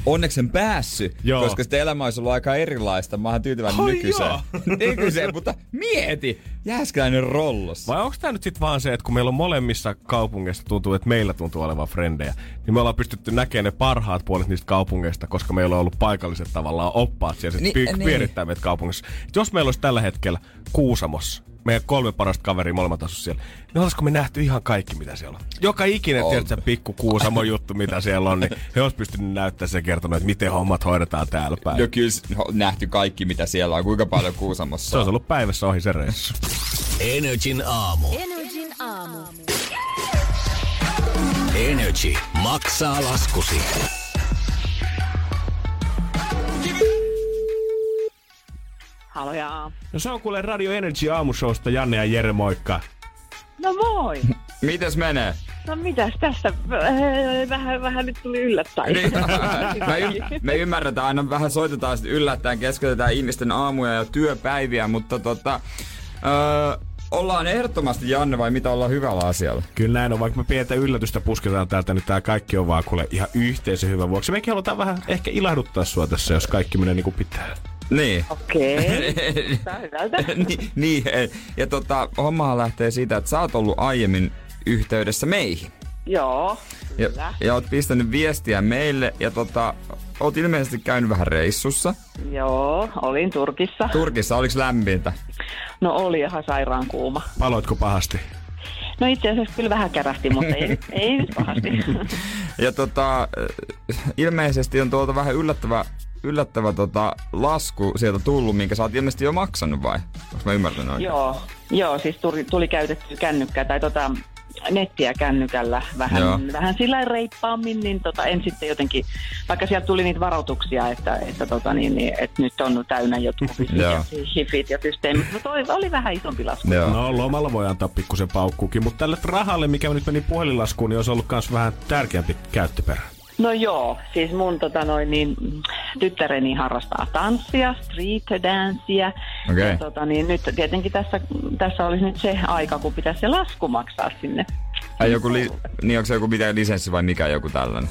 Onneksi en päässyt, Joo. koska sitten elämä olisi ollut aika erilaista. Mä oon tyytyväinen Ai nykyiseen. nykyiseen, mutta mieti, Jääskeläinen rollossa. Vai onko tämä nyt sitten vaan se, että kun meillä on molemmissa kaupungeissa tuntuu, että meillä tuntuu olevan frendejä, niin me ollaan pystytty näkemään ne parhaat puolet niistä kaupungeista, koska meillä on ollut paikalliset tavallaan oppaat siellä, Ni- niin, py- niin. pyörittää meitä kaupungissa. Et jos meillä olisi tällä hetkellä Kuusamossa, meidän kolme parasta kaveria molemmat asu siellä, niin olisiko me nähty ihan kaikki, mitä siellä on? Joka ikinen, On. tiedätkö, pikku Kuusamo juttu, mitä siellä on, niin he olisi pystynyt näyttämään sen ja kertonut, että miten hommat hoidetaan täällä päin. No kyllä no, nähty kaikki, mitä siellä on. Kuinka paljon Kuusamossa Se olisi ollut päivässä ohi se reissu. Energin aamu. Energin aamu. Energy maksaa laskusi. Haloja. No se on kuule Radio Energy aamushowsta Janne ja Jere, moikka. No moi. Mites menee? No mitäs tässä? Äh, Vähän, vähän nyt tuli yllättäen. Niin. me, y- me ymmärretään aina vähän soitetaan sitten yllättäen, keskeytetään ihmisten aamuja ja työpäiviä, mutta tota, öö, ollaan ehdottomasti Janne vai mitä ollaan hyvällä asialla? Kyllä näin on, vaikka me pientä yllätystä pusketaan täältä, niin tää kaikki on vaan kuule ihan yhteisen hyvän vuoksi. Mekin halutaan vähän ehkä ilahduttaa sua tässä, jos kaikki menee niin kuin pitää. Niin. Okei. Ni- niin, eh, ja tota, hommahan lähtee siitä, että sä oot ollut aiemmin yhteydessä meihin. Joo. Ja, Kyllä. ja oot pistänyt viestiä meille ja tota, oot ilmeisesti käynyt vähän reissussa. Joo, olin Turkissa. Turkissa, oliks lämmintä? No oli ihan sairaan kuuma. Paloitko pahasti? No itse asiassa kyllä vähän kärähti, mutta ei, ei nyt pahasti. Ja tota, ilmeisesti on tuolta vähän yllättävä, yllättävä tota, lasku sieltä tullut, minkä sä oot ilmeisesti jo maksanut vai? Onko mä ymmärtänyt oikein? Joo, joo, siis tuli, tuli käytetty kännykkää tai tota, nettiä kännykällä vähän, Joo. vähän sillä reippaammin, niin tota, en sitten jotenkin, vaikka sieltä tuli niitä varoituksia, että, että, tota, niin, niin, että nyt on täynnä jotkut ja hifit ja systeemit, mutta toi oli vähän isompi lasku. Joo. No lomalla voi antaa pikkusen paukkuukin, mutta tälle rahalle, mikä nyt meni puhelinlaskuun, niin olisi ollut myös vähän tärkeämpi käyttöperä. No joo, siis mun tota noin, niin, tyttäreni harrastaa tanssia, street dancea. Okei. Ja, tota, niin, nyt tietenkin tässä, tässä olisi nyt se aika, kun pitäisi se lasku maksaa sinne. Ai joku li- niin onko se joku mitään lisenssi vai mikä joku tällainen?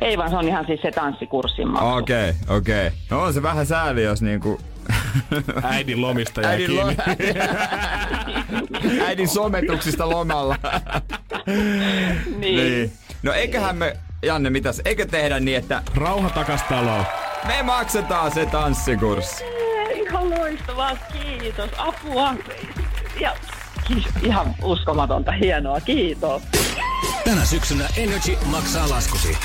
Ei vaan se on ihan siis se tanssikurssin maksu. Okei, okay, okei. Okay. No on se vähän sääli, jos niinku... Äidin lomista jäi Äidin, kiinni. lo- äidin sometuksista lomalla. niin. niin. No eiköhän me, Janne, mitäs, eikö tehdä niin, että Rauha takas taloon. me maksetaan se tanssikurssi? Ihan loistavaa, kiitos, apua. Ja, ki- ihan uskomatonta, hienoa, kiitos. Tänä syksynä Energy maksaa laskusi.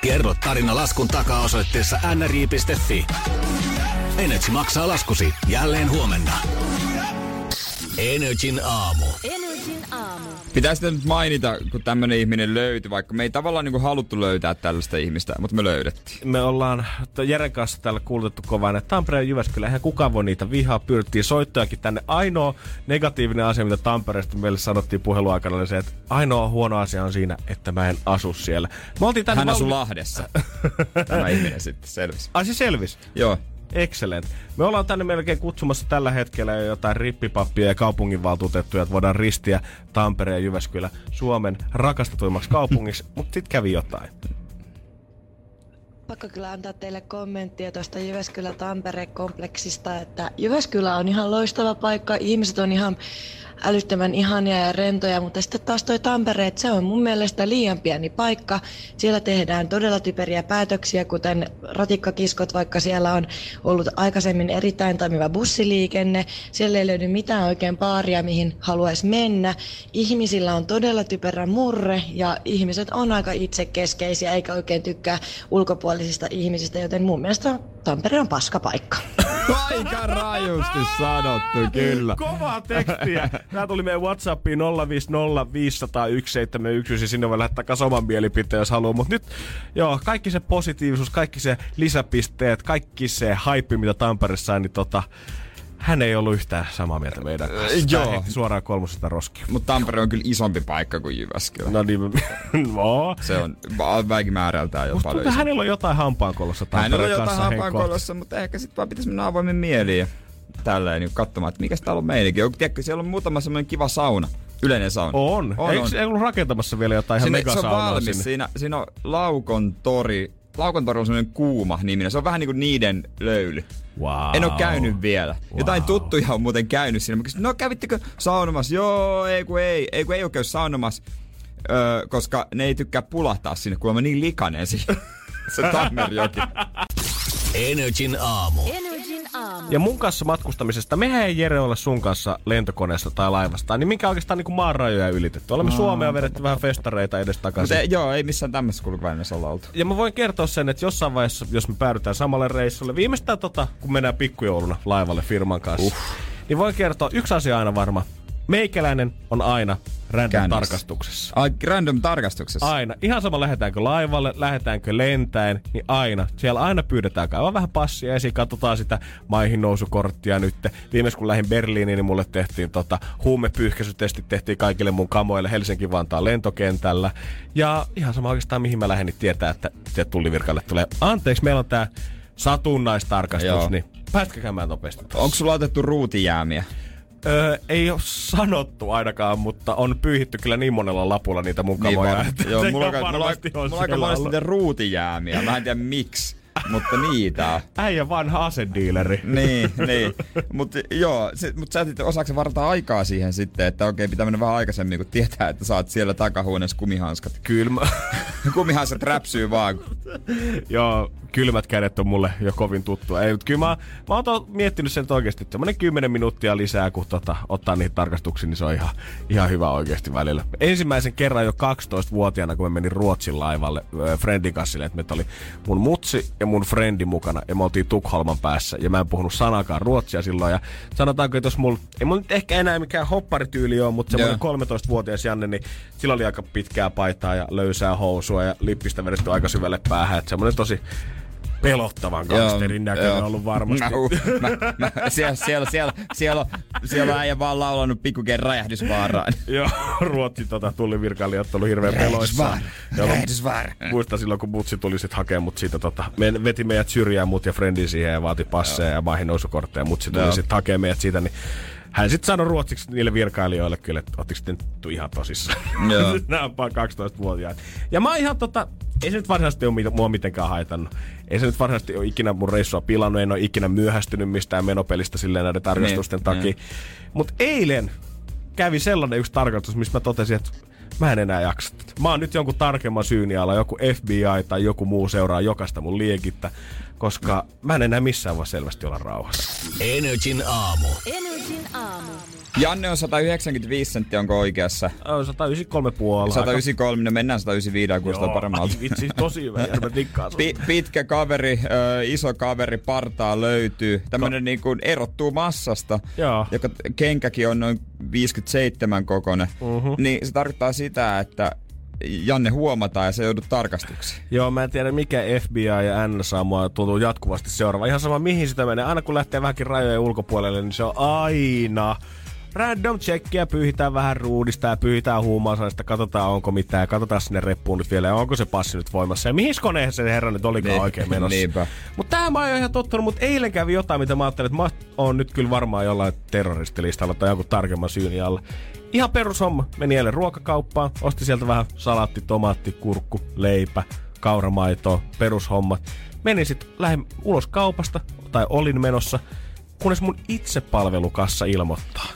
Kerro tarina laskun takaa osoitteessa nri.fi. Energy maksaa laskusi jälleen huomenna. Energin aamu. Energin aamu. Pitäisi nyt mainita, kun tämmönen ihminen löytyi, vaikka me ei tavallaan niinku haluttu löytää tällaista ihmistä, mutta me löydettiin. Me ollaan Jeren kanssa täällä kuulutettu kovaa, että Tampere ja Jyväskylä, eihän kukaan voi niitä vihaa, pyydettiin soittojakin tänne. Ainoa negatiivinen asia, mitä Tampereesta meille sanottiin puheluaikana, oli se, että ainoa huono asia on siinä, että mä en asu siellä. Me oltiin tänne Hän valmi- Lahdessa. Tämä ihminen sitten selvisi. Ai se selvis. Joo. Excellent. Me ollaan tänne melkein kutsumassa tällä hetkellä jo jotain rippipappia ja kaupunginvaltuutettuja, että voidaan ristiä Tampere ja Jyväskylä Suomen rakastetuimmaksi kaupungiksi, mutta sitten kävi jotain. Pakko kyllä antaa teille kommenttia tuosta Jyväskylä-Tampere-kompleksista, että Jyväskylä on ihan loistava paikka, ihmiset on ihan älyttömän ihania ja rentoja, mutta sitten taas toi Tampere, että se on mun mielestä liian pieni paikka. Siellä tehdään todella typeriä päätöksiä, kuten ratikkakiskot, vaikka siellä on ollut aikaisemmin erittäin toimiva bussiliikenne. Siellä ei löydy mitään oikein baaria, mihin haluaisi mennä. Ihmisillä on todella typerä murre ja ihmiset on aika itsekeskeisiä eikä oikein tykkää ulkopuolisista ihmisistä, joten mun mielestä Tampere on paska paikka. Aika rajusti sanottu, kyllä. Kovaa tekstiä. Tää tuli meidän Whatsappiin 050 ja sinne voi lähettää kas oman mielipiteen, jos haluaa. Mutta nyt, joo, kaikki se positiivisuus, kaikki se lisäpisteet, kaikki se hype, mitä Tampereessa sai, niin tota, hän ei ollut yhtään samaa mieltä meidän kanssa. joo. Joo. suoraan kolmosesta roskia. Mutta Tampere on kyllä isompi paikka kuin Jyväskylä. No niin, no. Se on väkimäärältään jo Musta paljon isompi. hänellä on jotain hampaankolossa Hänellä on Tampereen jotain kanssa hampaan henkkoa. kolossa, mutta ehkä sitten vaan pitäisi mennä avoimen mieliin tälleen niin katsomaan, että mikä täällä on meininki. Joku, tiedätkö, siellä on muutama semmoinen kiva sauna. Yleinen sauna. On. On, Eikö on. ei ollut rakentamassa vielä jotain ihan Sinne, se on megasaunaa valmis. sinne? Siinä, siinä on Laukon tori. Laukon tori on semmoinen kuuma niminen. Se on vähän niin kuin niiden löyly. Wow. En ole käynyt vielä. Wow. Jotain tuttuja on muuten käynyt siinä. Mä kysyin, no kävittekö saunomassa? Joo, ei kun ei. Ei kun ei ole käy saunomassa. Öö, koska ne ei tykkää pulahtaa sinne, kun on niin likainen siinä. se Tammerjoki. Energin aamu. Energin aamu. Ja mun kanssa matkustamisesta, mehän ei Jere ole sun kanssa lentokoneessa tai laivasta, niin minkä oikeastaan niin maan rajoja ylitetty. Olemme Suomea vedetty vähän festareita edes takaisin. joo, ei missään tämmöisessä kulkuvälineessä olla oltu. Ja mä voin kertoa sen, että jossain vaiheessa, jos me päädytään samalle reissulle, viimeistään tota, kun mennään pikkujouluna laivalle firman kanssa, uh. niin voin kertoa, yksi asia aina varma. Meikäläinen on aina random Kännissä. tarkastuksessa. Ai, random tarkastuksessa. Aina. Ihan sama lähdetäänkö laivalle, lähdetäänkö lentäen, niin aina. Siellä aina pyydetään käydä vähän passia esiin, katsotaan sitä maihin nousukorttia nyt. Viimeis kun lähdin Berliiniin, niin mulle tehtiin tota, huumepyyhkäisytestit tehtiin kaikille mun kamoille Helsinki-Vantaan lentokentällä. Ja ihan sama oikeastaan mihin mä lähden, niin tietää, että tullivirkalle tulee. Anteeksi, meillä on tää satunnaistarkastus, Joo. niin käymään nopeasti? Onko sulla otettu ruutijäämiä? Öö, ei ole sanottu ainakaan, mutta on pyyhitty kyllä niin monella lapulla niitä mun kamoja. var- että Joo, mulla on, aika- mulla, mulla monesti niitä ruutijäämiä. Mä en tiedä miksi, mutta niitä on. Äijä vanha asediileri. niin, niin. Mutta joo, se, mut sä et osaako varata aikaa siihen sitten, että okei, pitää mennä vähän aikaisemmin, kun tietää, että saat siellä takahuoneessa kumihanskat. Kylmä. Kumihanskat räpsyy vaan. Joo, kylmät kädet on mulle jo kovin tuttua. Ei, mutta kyllä mä, mä oon to, miettinyt sen että oikeasti, että semmonen 10 minuuttia lisää, kun tota, ottaa niihin tarkastuksiin, niin se on ihan, ihan hyvä oikeasti välillä. Ensimmäisen kerran jo 12-vuotiaana, kun mä menin Ruotsin laivalle äh, Friendin kanssa, että meitä oli mun mutsi ja mun frendi mukana, ja me oltiin Tukholman päässä, ja mä en puhunut sanakaan ruotsia silloin, ja sanotaanko, että jos mulla, ei mulla nyt ehkä enää mikään hopparityyli ole, mutta semmoinen 13-vuotias Janne, niin sillä oli aika pitkää paitaa ja löysää housua ja lippistä vedetty aika syvälle päähän, että semmoinen tosi pelottavan gangsterin näköinen ollut varmasti. Mä, mä, mä, siellä, siellä, siellä, siellä, on- siellä on äijä vaan laulanut pikkuken räjähdysvaaraan. Joo, Ruotsin tota, tullivirkailijat ollut hirveän peloissaan. Räjähdysvaara. Muistan silloin, kun Butsi tuli sit hakemaan mut siitä, tota, me veti meidät syrjään mut ja friendin siihen ja vaati passeja ja maihin nousukortteja. Mutsi tuli sit hakemaan meidät siitä, niin hän sitten sanoi ruotsiksi niille virkailijoille kyllä, että ootteko te nyt ihan tosissaan. Joo. Nämä on vaan 12-vuotiaat. Ja mä oon ihan tota, ei se nyt varsinaisesti ole mua mitenkään haitannut. Ei se nyt varsinaisesti ole ikinä mun reissua pilannut, en ole ikinä myöhästynyt mistään menopelistä silleen näiden tarkastusten Niin, takia. niin. Mutta eilen kävi sellainen yksi tarkastus, missä mä totesin, että mä en enää jaksa tätä. Mä oon nyt jonkun tarkemman syyni alla, joku FBI tai joku muu seuraa jokaista mun liekittä, koska mä en enää missään voi selvästi olla rauhassa. Energin aamu. Energin aamu. Janne on 195 senttiä, onko oikeassa? On 193 puolella. 193, no mennään 195 ja kuulostaa paremmalta. Vitsi, tosi hyvä. Sun. Pi- pitkä kaveri, ö, iso kaveri, partaa löytyy. Tämmönen niin kuin erottuu massasta, Joo. joka kenkäkin on noin 57 kokonen. Mhm. Niin se tarkoittaa sitä, että Janne huomataan ja se joudut tarkastuksiin. Joo, mä en tiedä mikä FBI ja NSA mua tuntuu jatkuvasti seuraava. Ihan sama mihin sitä menee. Aina kun lähtee vähänkin rajojen ulkopuolelle, niin se on aina random checkia, pyyhitään vähän ruudista ja pyyhitään huumausaineista, katsotaan onko mitään ja katsotaan sinne reppuun nyt vielä ja onko se passi nyt voimassa ja mihin koneeseen se herra nyt olikaan Niin, oikein menossa. niinpä. Mutta tää mä oon ihan tottunut, mutta eilen kävi jotain, mitä mä ajattelin, että mä oon nyt kyllä varmaan jollain terroristilistalla tai joku tarkemman syyni alla. Ihan perushomma. Meni eilen ruokakauppaan, osti sieltä vähän salaatti, tomaatti, kurkku, leipä, kauramaitoa, perushommat. Menin sitten lähdin ulos kaupasta, tai olin menossa, kunnes mun itsepalvelukassa ilmoittaa.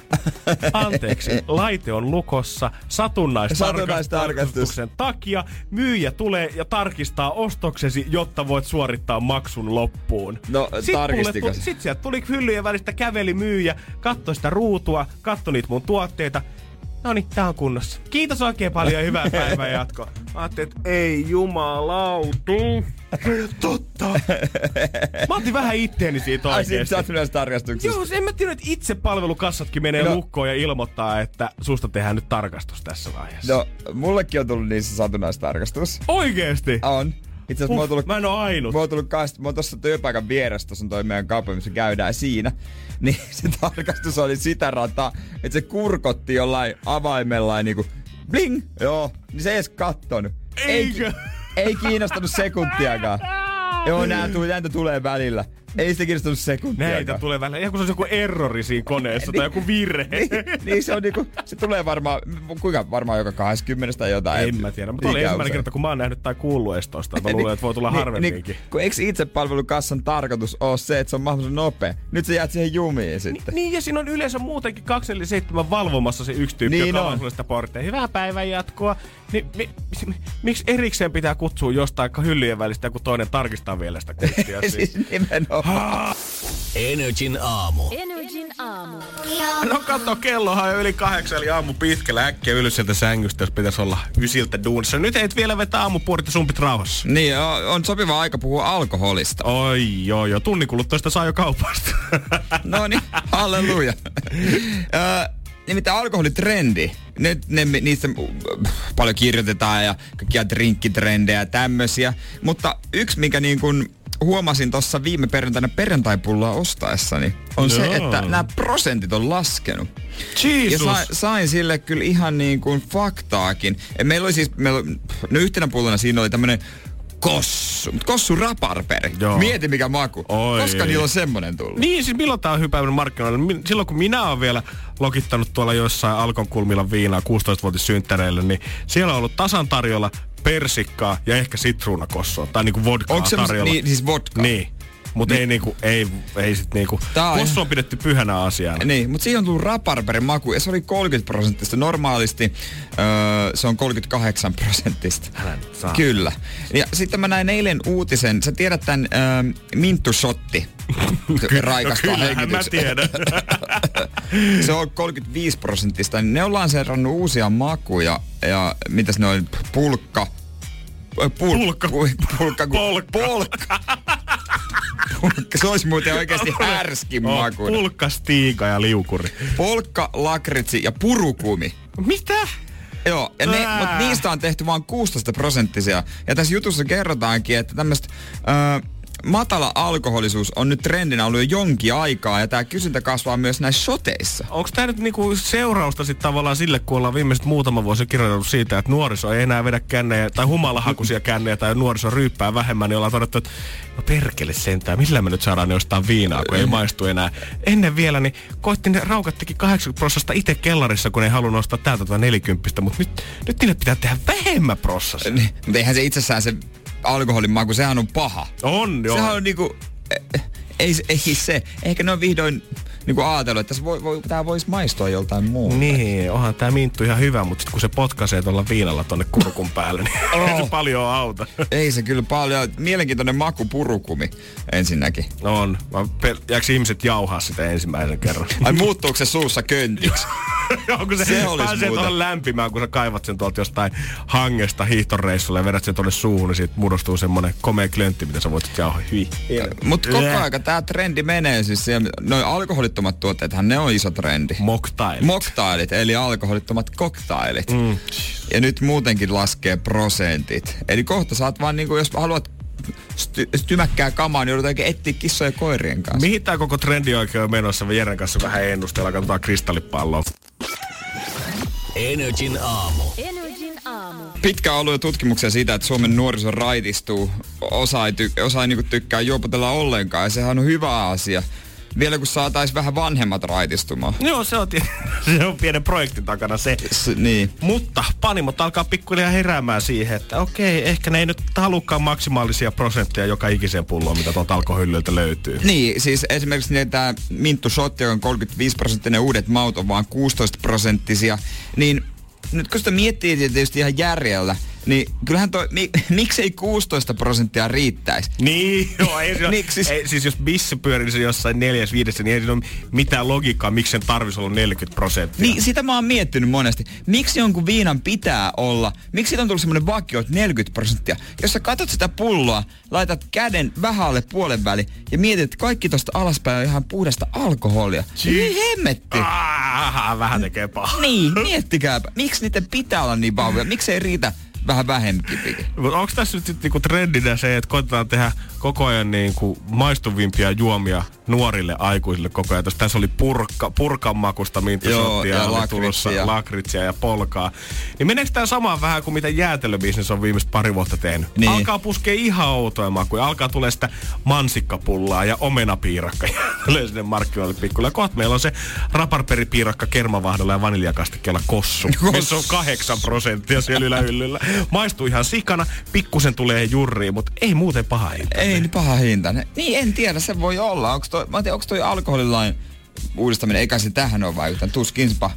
Anteeksi, laite on lukossa satunnaistarkastuksen takia. Myyjä tulee ja tarkistaa ostoksesi, jotta voit suorittaa maksun loppuun. No, tarkistiko mulle se? tu- Sit sieltä tuli hyllyjen välistä käveli myyjä, katsoi sitä ruutua, katsoi niitä mun tuotteita. No niin, tää on kunnossa. Kiitos oikein paljon ja hyvää päivää jatkoa. Mä ajattelin, että ei jumalautu. Totta. Mä otin vähän itteeni siitä Ai siitä oikeesti. sä oot myös tarkastuksessa. Joo, en mä tiedä, että itse palvelukassatkin menee No. lukkoon ja ilmoittaa, että susta tehdään nyt tarkastus tässä vaiheessa. No, mullekin on tullut niissä satunnaistarkastus. Oikeesti? On. Itse asiassa mä oon tullut Mä en oo ainut. Mä oon tullut kanssa, mä oon tossa työpaikan vieressä, tossa on toi meidän kauppa, missä käydään siinä. Niin se tarkastus oli sitä rataa, että se kurkotti jollain avaimella ja niinku bling, joo, niin se ei edes kattonut. Eikö? Ei, ei kiinnostanut sekuntiakaan. Joo, näitä tulee välillä. Ei sitä kiinnostanut sekuntiakaan. Näitä tulee välillä. Ihan kun se olisi joku errori siinä koneessa tai joku virhe. niin, niin, se on niinku, se tulee varmaan, kuinka varmaan joka 20 tai jotain. En mä tiedä, mutta oli ensimmäinen kerta, kun mä oon nähnyt tai kuullut edes tosta. Mä luulen, että voi tulla harvemminkin. Niin, kun eikö itsepalvelukassan tarkoitus ole se, että se on mahdollisimman nopea? Nyt sä jäät siihen jumiin sitten. Niin, ja siinä on yleensä muutenkin 247 valvomassa se yksi tyyppi, Niin joka on. avaa sitä portteja. Hyvää päivän jatkoa. Niin, mi, mi, miksi erikseen pitää kutsua jostain hyllyjen välistä, kun toinen tarkistaa vielä sitä kuittia? siis. nimenomaan. Energin aamu. Energin aamu. No kato, kellohan on jo yli kahdeksan, eli aamu pitkällä äkkiä ylös sieltä sängystä, jos pitäisi olla ysiltä duunissa. Nyt ei vielä vetää aamupuorit ja sumpit rauhassa. Niin, on on sopiva aika puhua alkoholista. Oi joo joo, tunnin kuluttua sitä saa jo kaupasta. No niin, halleluja. Nimittäin alkoholitrendi. Ne, ne, niistä paljon kirjoitetaan ja kaikkia drinkkitrendejä ja tämmösiä. Mutta yksi, mikä niin kuin huomasin tuossa viime perjantaina perjantaipulloa ostaessani, on se, Joo. että nämä prosentit on laskenut. Ja Jesus! sain, sain sille kyllä ihan niin kuin faktaakin. Et meillä oli siis, meillä, no yhtenä pullona siinä oli tämmönen kossu, mut kossu raparperi. Joo. Mieti mikä maku. Oi. Koska niillä on semmonen tullut. Niin, siis milloin tää on hypäynyt markkinoille? Silloin kun minä olen vielä lokittanut tuolla jossain Alkon kulmilla viinaa 16-vuotissynttäreille, niin siellä on ollut tasan tarjolla persikkaa ja ehkä sitruunakossoa. Tai niinku vodkaa Onko tarjolla. niin, siis vodka? Niin. Mutta ei niinku, ei, ei sit niinku, kossu on pidetty pyhänä asiana. Niin, mutta siihen on tullut raparperin maku ja se oli 30 prosenttista. Normaalisti öö, se on 38 prosenttista. Kyllä. Ja sitten mä näin eilen uutisen. Sä tiedät tämän öö, Minttu Shotti. Raikastaa no kyllähän mä tiedän. se on 35 prosenttista. Niin ne on lanseerannut uusia makuja. Ja mitäs ne on? Pulkka. Pul- Pulkka. Pu- pulkka. Polkka. Polkka. Pulkka. Se olisi muuten oikeasti härskin Oh, maku. Pulkka, stiika ja liukuri. Polkka, lakritsi ja purukumi. Mitä? Joo, ja ne, mutta niistä on tehty vain 16 prosenttisia. Ja tässä jutussa kerrotaankin, että tämmöistä matala alkoholisuus on nyt trendinä ollut jo jonkin aikaa, ja tämä kysyntä kasvaa myös näissä shoteissa. Onko tämä nyt niinku seurausta sit tavallaan sille, kun ollaan viimeiset muutama vuosi kirjoitettu siitä, että nuoriso ei enää vedä kännejä tai humalahakuisia kännejä tai nuoriso ryyppää vähemmän, niin ollaan todettu, että no perkele sentään, millä me nyt saadaan ne jostain viinaa, kun ei maistu enää. Ennen vielä, niin koitti ne raukattikin 80 prosentista itse kellarissa, kun ei halunnut ostaa täältä tuota 40, mutta nyt, nyt niille pitää tehdä vähemmän prossassa. Niin, Mutta eihän se itsessään se alkoholin maku, sehän on paha. On, joo. Sehän on niinku, eh, ei, se- ei se. Ehkä ne on vihdoin niinku ajatellut, että se voi, voi, tämä voisi maistua joltain muulta. Niin, onhan tää minttu ihan hyvä, mutta sit kun se potkaisee tuolla viinalla tonne kurkun päälle, niin ei se paljon auta. Ei se kyllä paljon. Mielenkiintoinen maku purukumi ensinnäkin. On. Mä pel- jääkö ihmiset jauhaa sitä ensimmäisen kerran? Ai muuttuuko se suussa köntiksi? Onko se, Se olisi pääsee tuohon lämpimään, kun sä kaivat sen tuolta jostain hangesta hiihtoreissulle ja vedät sen tuonne suuhun, niin siitä muodostuu semmonen komea klöntti, mitä sä voit jauhaa. Hyi. Mutta koko aika tämä trendi menee siis siellä, noin alkoholittomat tuotteethan ne on iso trendi. Mocktail. Moktailit, eli alkoholittomat koktailit. Mm. Ja nyt muutenkin laskee prosentit. Eli kohta saat vaan niinku, jos haluat sty- tymäkkää kamaa, niin joudutaankin etsiä kissoja ja koirien kanssa. Mihin tää koko trendi oikein on menossa? Me Jeren kanssa vähän ennustellaan, katsotaan kristallipalloa. Energin aamu. Energin aamu. Ollut jo tutkimuksia siitä, että Suomen nuoriso raitistuu. Osa ei, ty- osa ei niinku tykkää juopotella ollenkaan ja sehän on hyvä asia. Vielä kun saatais vähän vanhemmat raitistumaan. Joo, se on, se on pienen projektin takana se. S- niin. Mutta panimot alkaa pikkuhiljaa heräämään siihen, että okei, ehkä ne ei nyt halukkaan maksimaalisia prosentteja joka ikiseen pulloon, mitä tuolta alkohyllyltä löytyy. Niin, siis esimerkiksi niin tämä Minttu Shot, joka on 35 prosenttinen, uudet maut on vaan 16 prosenttisia, niin nyt kun sitä miettii tietysti ihan järjellä, niin kyllähän toi, mi, miksei 16 prosenttia riittäisi? Niin, joo, ei, ole- Miksi? ei, siis jos bissi pyörisi jossain neljäs, viidessä, niin ei siinä ole mitään logiikkaa, miksi sen tarvitsisi olla 40 prosenttia. Niin, sitä mä oon miettinyt monesti. Miksi jonkun viinan pitää olla? Miksi siitä on tullut semmoinen vakio, että 40 prosenttia? Jos sä katsot sitä pulloa, laitat käden vähän alle puolen väli ja mietit, että kaikki tosta alaspäin on ihan puhdasta alkoholia. Niin hemmetti. Ah, vähän tekee pahaa. Niin, miettikääpä. Miksi niiden pitää olla niin vahvoja? Miksi ei riitä vähän vähempi? Mutta onko tässä nyt niinku trendinä se, että koitetaan tehdä koko ajan niinku maistuvimpia juomia nuorille aikuisille koko ajan? Tässä- oli purkka, purkan makusta minttashottia, ja oli lakritsia. tulossa lakritsia ja polkaa. Niin meneekö tämä samaan vähän kuin mitä jäätelöbisnes on viimeistä pari vuotta tehnyt? Niin. Alkaa puskea ihan outoja makuja. Alkaa tulee sitä mansikkapullaa ja omenapiirakka tulee sinne markkinoille pikkuille. Ja kohta meillä on se raparperipiirakka kermavahdolla ja vaniljakastikkeella kossu. missä on kahdeksan prosenttia siellä ylähyllyllä. Maistuu ihan sikana, pikkusen tulee jurriin, mutta ei muuten paha hinta. Ei niin paha hinta. Niin en tiedä, se voi olla. Onko toi, mä en tiedä, onko toi alkoholilain uudistaminen, eikä se tähän ole vaikuttanut. Tuskinpa.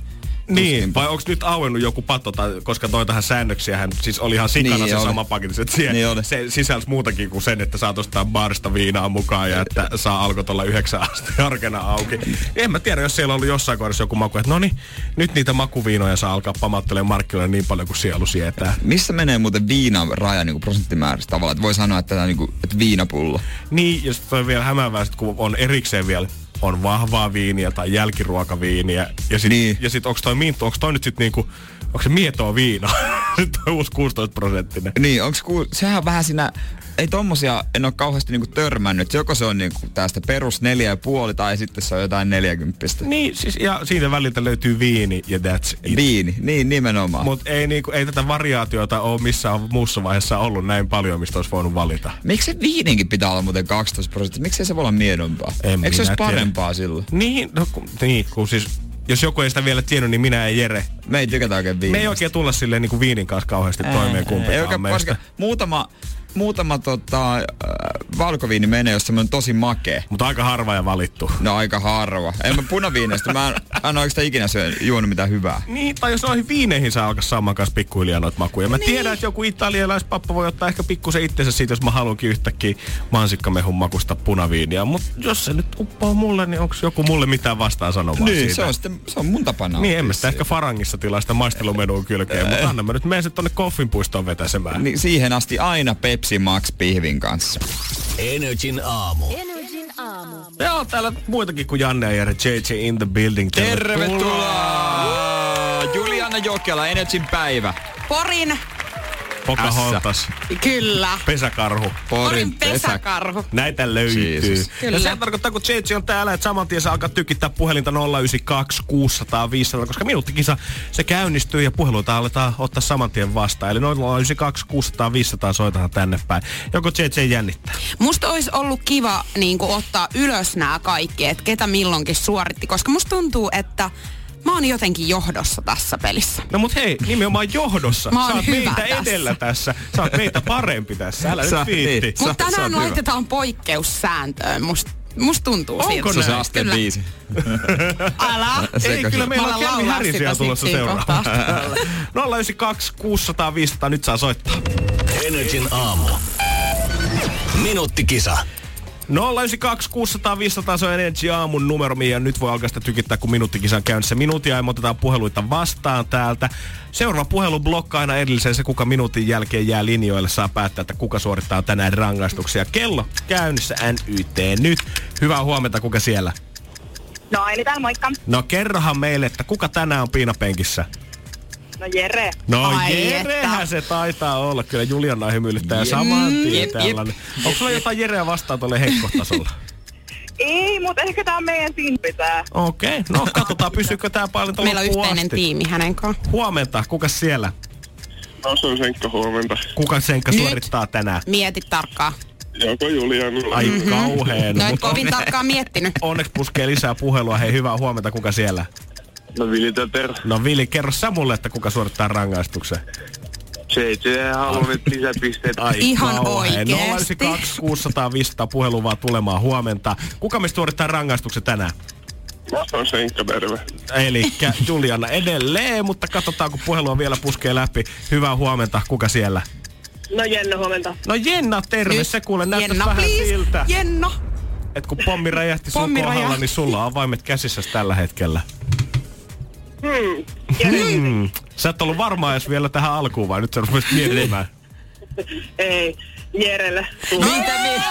Niin, vai onko nyt auennut joku pato, tai, koska toi tähän säännöksiähän, siis oli ihan sikana Niin se oli. sama paketti, että siihen, Niin oli. se sisälsi muutakin kuin sen, että saat ostaa baarista viinaa mukaan ja että saa alkot olla yhdeksän asti arkena auki. En mä tiedä, jos siellä on ollut jossain kohdassa joku maku, että no niin, nyt niitä makuviinoja saa alkaa pamattelemaan markkinoille niin paljon kuin sielu sietää. Missä menee muuten viinan raja niin prosenttimäärästä tavallaan? Että voi sanoa, että, tämä, niin kuin, että viinapullo. Niin, sitten on vielä hämäävää, kun on erikseen vielä on vahvaa viiniä tai jälkiruokaviiniä. Ja sitten Niin. ja sit onko toi minttu, onko toi nyt sitten niinku, onko se mietoa viina? sitten on uusi 16 prosenttinen. Niin, onks ku, sehän on vähän siinä, ei tommosia, en ole kauheasti niinku törmännyt. Joko se on niinku tästä perus neljä ja puoli tai sitten se on jotain neljäkymppistä. Niin, siis, ja siitä väliltä löytyy viini ja that's it. Viini, niin nimenomaan. Mutta ei, niinku, ei tätä variaatiota ole missään muussa vaiheessa ollut näin paljon, mistä olisi voinut valita. Miksi se viininkin pitää olla muuten 12 prosenttia? Miksi se voi olla miedompaa? En Eikö se olisi tiedä. parempaa silloin? Niin, no, kun, niin, kun siis, jos joku ei sitä vielä tiennyt, niin minä ja Jere. Me ei tykätä oikein Me viinistä. ei oikein tulla silleen niin kuin viinin kanssa kauheasti toimeen Ei kumpikaan oikein meistä. Muutama, muutama tota, äh, valkoviini menee, jos semmoinen tosi makea. Mutta aika harva ja valittu. No aika harva. En mä punaviinestä, mä en, mä en oikeastaan ikinä syö, juonut mitään hyvää. Niin, tai jos noihin viineihin saa alkaa saamaan kanssa pikkuhiljaa noita makuja. Mä niin. tiedän, että joku italialaispappa voi ottaa ehkä pikkusen itsensä siitä, jos mä haluankin yhtäkkiä mansikkamehun makusta punaviiniä. Mutta jos se nyt uppoo mulle, niin onko joku mulle mitään vastaan sanomaan Niin, siitä? se on sitten, se on mun tapa nauttia Niin, en mä sitä ehkä farangissa tilaa sitä maistelumenua kylkeen, mutta anna mä nyt menen sitten tonne koffinpuistoon vetäsemään. Niin siihen asti aina Pepsi Max pihvin kanssa. Energin aamu. Energin aamu. Ja on täällä muitakin kuin Janne ja JJ in the building. Tervetuloa! Juliana Jokela, Energin päivä. Porin, Pocahontas, kyllä. pesäkarhu. Porin pesäkarhu. Näitä löytyy. Kyllä. Ja se tarkoittaa, kun JJ on täällä, että saman tien saa alkaa tykittää puhelinta 092 600 500, koska minuuttikisa se käynnistyy ja puheluita aletaan ottaa saman tien vastaan. Eli 092 600 500 soitahan tänne päin. Joko JJ jännittää? Musta olisi ollut kiva niin ottaa ylös nämä kaikki, että ketä milloinkin suoritti, koska musta tuntuu, että mä oon jotenkin johdossa tässä pelissä. No mut hei, nimenomaan johdossa. Mä oon Sä oot hyvä meitä tässä. edellä tässä. Sä oot meitä parempi tässä. Älä Sä- nyt viitti. niin. Mutta Sä- sä tänään oot hyvä. laitetaan poikkeussääntöön. Musta Musta tuntuu Onko siltä. Se on se asteen biisi. Älä. Ei, kyllä meillä Mä on Kelmi Härisiä tulossa kohtaa. 092 600 500, nyt saa soittaa. Energin aamu. Minuuttikisa. 092 600 500 se on Energy aamun numero, ja nyt voi alkaa sitä tykittää, kun minuuttikisan käynnissä. Minuutia ja me otetaan puheluita vastaan täältä. Seuraava puhelu blokkaa aina edelliseen. Se, kuka minuutin jälkeen jää linjoille, saa päättää, että kuka suorittaa tänään rangaistuksia. Kello käynnissä NYT nyt. Hyvää huomenta, kuka siellä? No Aili täällä, moikka. No kerrohan meille, että kuka tänään on piinapenkissä? No Jere. No Ai Jerehän että. se taitaa olla. Kyllä Juliana hymyilyttää ja saman tien jep, jep. tällainen. Onko sulla jotain Jereä vastaan tuolle heikkotasolla? Ei, mutta ehkä tää on meidän timpi tää. Okei, okay. no katsotaan pysyykö tää paljon tuolla Meillä on yhteinen asti. tiimi hänen kanssaan. Huomenta, kuka siellä? No se on Senkka huomenta. Kuka Senka Nyt. suorittaa tänään? Mieti tarkkaan. Joko Julian? Ai mm-hmm. kauheen. No et kovin tarkkaan miettinyt. Onneksi puskee lisää puhelua. Hei, hyvää huomenta, kuka siellä? No Vili. No Vili, kerro sä mulle, että kuka suorittaa rangaistuksen. JJ haluaa nyt lisäpisteet. Ai Ihan kauheen. oikeesti. 092 600 500 puhelua vaan tulemaan huomenta. Kuka me suorittaa rangaistuksen tänään? Mä oon Senkka, terve. Eli Juliana edelleen, mutta katsotaan kun puhelua vielä puskee läpi. Hyvää huomenta, kuka siellä? No Jenna, huomenta. No Jenna, terve. Nyt. Se kuule näyttäisi Jenna, vähän please. siltä. Jenna. Et kun pommi räjähti sun Pommi kohdalla, räjähti. niin sulla on vaimet käsissä tällä hetkellä. Hmm. Hmm. Sä et ollut varmaan edes vielä tähän alkuun, vai nyt sä rupesit miettimään? Ei, Jerelle. Mitä mi-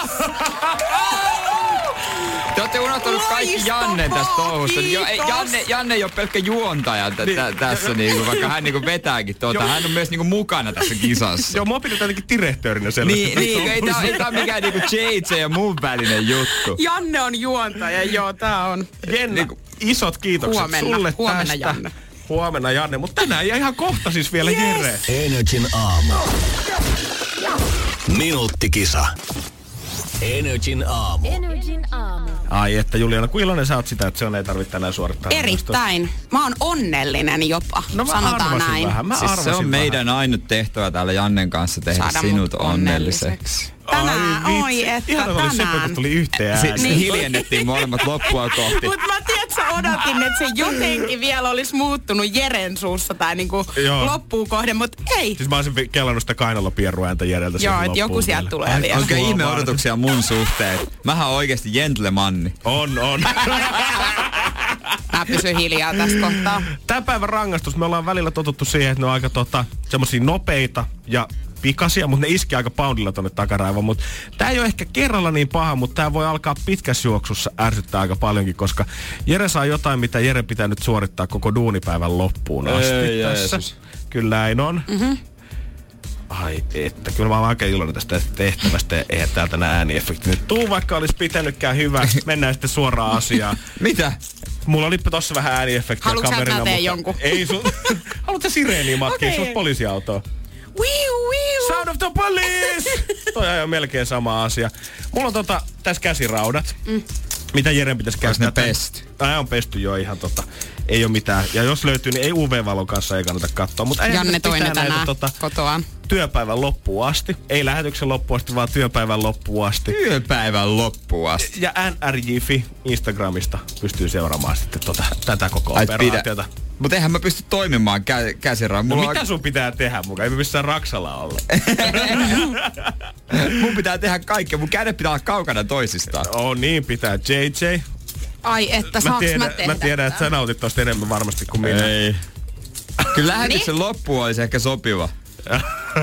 Te olette unohtanut kaikki Janne tästä touhusta. Jo, ei, Janne, Janne ei ole pelkkä juontaja tä, tä, tässä, niinku, vaikka hän niinku vetääkin tuota. Hän on myös niinku mukana tässä kisassa. Joo, mua pidetään jotenkin direhtöörinä selvästi. Niin, niin ei, tää, ei tää ole mikään niinku JJ ja mun välinen juttu. Janne on juontaja, joo, tää on. Jenna, Niinku- isot kiitokset Huomenna, sulle huomenna, tästä. Janne. Huomenna Janne, mutta tänään ja ihan kohta siis vielä yes. Jere. Energin aamu. Minuuttikisa. Energin aamu. Energin aamu. Ai että Juliana, kuin iloinen sä oot sitä, että se on ei tarvitse tänään suorittaa. Erittäin. Mä oon onnellinen jopa, No mä sanotaan näin. vähän, mä Siis se on meidän ainut tehtävä täällä Jannen kanssa tehdä Saada sinut mut onnelliseksi. Tänään, Ai oi että Ihan oli se, kun tänään. tuli yhteen Si- ääni. Sitten hiljennettiin molemmat loppua kohti. Mut mä tiedät, sä odotin, että se jotenkin vielä olisi muuttunut Jeren suussa tai niinku Joo. loppuun kohden, mut ei. Siis mä olisin kellannut sitä kainalopierruääntä Jereltä Joo, että joku sieltä vielä. tulee Ai, vielä. Onko ihme odotuksia mun suhteen? Mähän on oikeasti gentlemanni. On, on. Mä pysyn hiljaa tässä kohtaa. Tämän päivän rangaistus, me ollaan välillä totuttu siihen, että ne on aika tota, semmosia nopeita ja pikaisia, mutta ne iski aika poundilla tonne takaraivoon. Mutta tämä ei ole ehkä kerralla niin paha, mutta tämä voi alkaa pitkässä juoksussa ärsyttää aika paljonkin, koska Jere saa jotain, mitä Jere pitää nyt suorittaa koko duunipäivän loppuun asti Ei, tässä. Jeesus. Kyllä näin on. Mm-hmm. Ai että, kyllä mä oon aika iloinen tästä tehtävästä ja eihän täältä nää ääniefekti nyt tuu, vaikka olisi pitänytkään hyvä. Mennään sitten suoraan asiaan. Mitä? Mulla oli tossa vähän ääniefektiä Haluatko teen mutta jonkun? Ei sun... Haluatko sä sireeniä matkia? Okay. Sun poliisiautoa. Wiu, wiu. Sound of the police! Toi on melkein sama asia. Mulla on tota, tässä käsiraudat. Mm. Mitä Jeren pitäisi käyttää? ne pesty? Ai on pesty jo ihan tota. Ei ole mitään. Ja jos löytyy, niin ei UV-valon kanssa ei kannata katsoa. Mutta Janne toinen näitä tänään tota, kotoaan. työpäivän loppuun asti. Ei lähetyksen loppuun asti, vaan työpäivän loppuun asti. Työpäivän loppuun asti. Ja NRJ.fi Instagramista pystyy seuraamaan sitten tota, tätä koko Ai, pidä. Mutta eihän mä pysty toimimaan kä- käsiraan. No mitä sun pitää tehdä mukaan? Ei me missään Raksalla olla. mun pitää tehdä kaikkea. Mun kädet pitää olla kaukana toisistaan. Oh niin pitää. JJ. Ai että, Mä saaks tiedän, mä tehdä mä tiedän että sä nautit tosta enemmän varmasti kuin minä. Ei. Kyllä lähetyksen Niin? loppu olisi ehkä sopiva.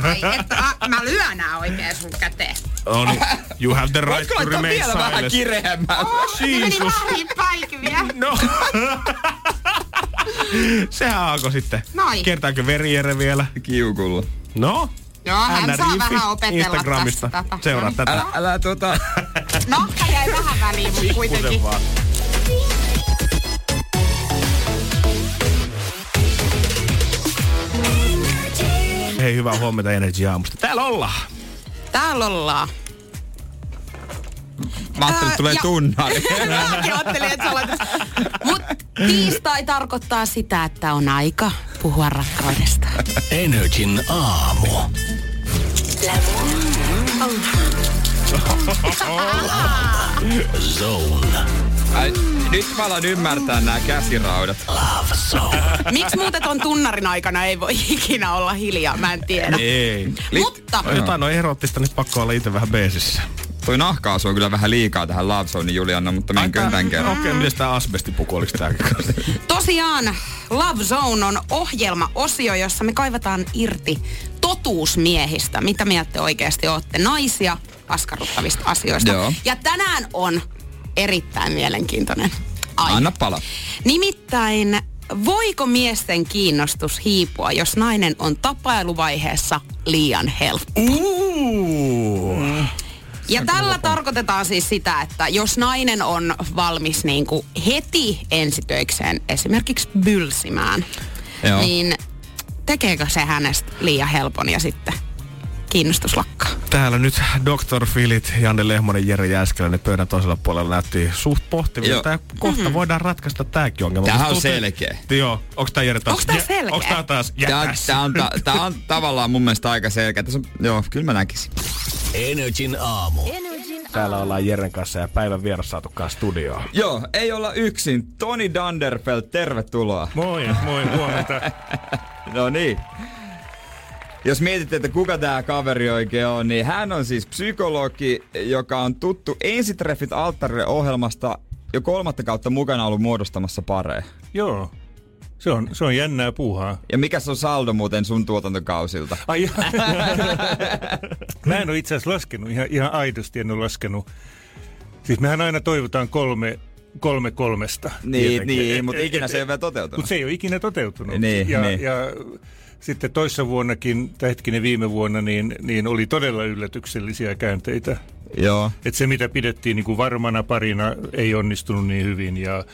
Ai että, a, mä lyön nää oikein sun käteen. On, you have the right to remain vielä vähän silent. kireemmän? Meni Jesus. väliin päikiviä. No. Sehän alkoi sitten. Noin. Kertaanko verijere vielä? Kiukulla. No. Joo, hän saa NRJ.fi vähän opetella Instagramista. tästä. Seuraa tätä. Älä, älä tota... No, tää jäi vähän väliin, mutta kuitenkin. Vaan. Hei, hyvää huomenta Energy Aamusta. Täällä ollaan. Täällä ollaan. Mä ajattelin, että tulee ja- tunnari. Mäkin ajattelin, että sä. Mut tiistai tarkoittaa sitä, että on aika puhua rakkaudesta. Energin aamu. Zone. Ai, nyt mä alan ymmärtää nämä käsiraudat. Love Zone. Miksi muuten ton tunnarin aikana ei voi ikinä olla hiljaa? Mä en tiedä. Ei. Mutta On jotain on erottista, nyt pakko olla itse vähän beesissä. Toi nahkaasu on kyllä vähän liikaa tähän Love Zonein Juliana, mutta menköön tän kerran. Okei, okay, miten tää asbestipuku, oliks tääkin? tosiaan Love Zone on ohjelma-osio, jossa me kaivataan irti totuusmiehistä. Mitä mieltä te oikeasti olette? Naisia askarruttavista asioista. Joo. Ja tänään on erittäin mielenkiintoinen aihe. Anna pala. Nimittäin, voiko miesten kiinnostus hiipua, jos nainen on tapailuvaiheessa liian helppo? Uh. Ja tällä tarkoitetaan siis sitä, että jos nainen on valmis niin kuin heti ensitöikseen esimerkiksi bylsimään, Joo. niin tekeekö se hänestä liian helpon ja sitten kiinnostus lakkaa? Täällä nyt Dr. Filit, Janne Lehmonen, Jere Jääskeläinen pöydän toisella puolella näytti suht pohtivilta. Joo. Ja kohta mm-hmm. voidaan ratkaista tääkin ongelma. Musta on tuntuu- selkeä. Joo, onks tää Jere taas? Onks tää jä- selkeä? Onks tää taas Tää, jätäs? tää, on, ta, tää on tavallaan mun mielestä aika selkeä. Tässä on, joo, kyllä mä näkisin. Energin aamu. Energin täällä ollaan Jeren kanssa ja päivän vieras saatukaan studioon. Joo, ei olla yksin. Toni Danderfeld, tervetuloa. Moi, moi, huomenta. no niin. Jos mietitte, että kuka tämä kaveri oikein on, niin hän on siis psykologi, joka on tuttu Ensitreffit alttarille ohjelmasta jo kolmatta kautta mukana ollut muodostamassa pareja. Joo. Se on, se on jännää puuhaa. Ja mikä se on saldo muuten sun tuotantokausilta? Ai, Mä en ole itse asiassa laskenut, ihan, ihan aidosti en ole laskenut. Siis mehän aina toivotaan kolme, kolme kolmesta. Niin, niin mutta ikinä se ei ole vielä toteutunut. Mutta se ei ole ikinä toteutunut. Niin, ja, niin. ja sitten toissa vuonnakin, tai hetkinen viime vuonna, niin, niin oli todella yllätyksellisiä käänteitä. Joo. Et se, mitä pidettiin niin kuin varmana parina, ei onnistunut niin hyvin. Ja,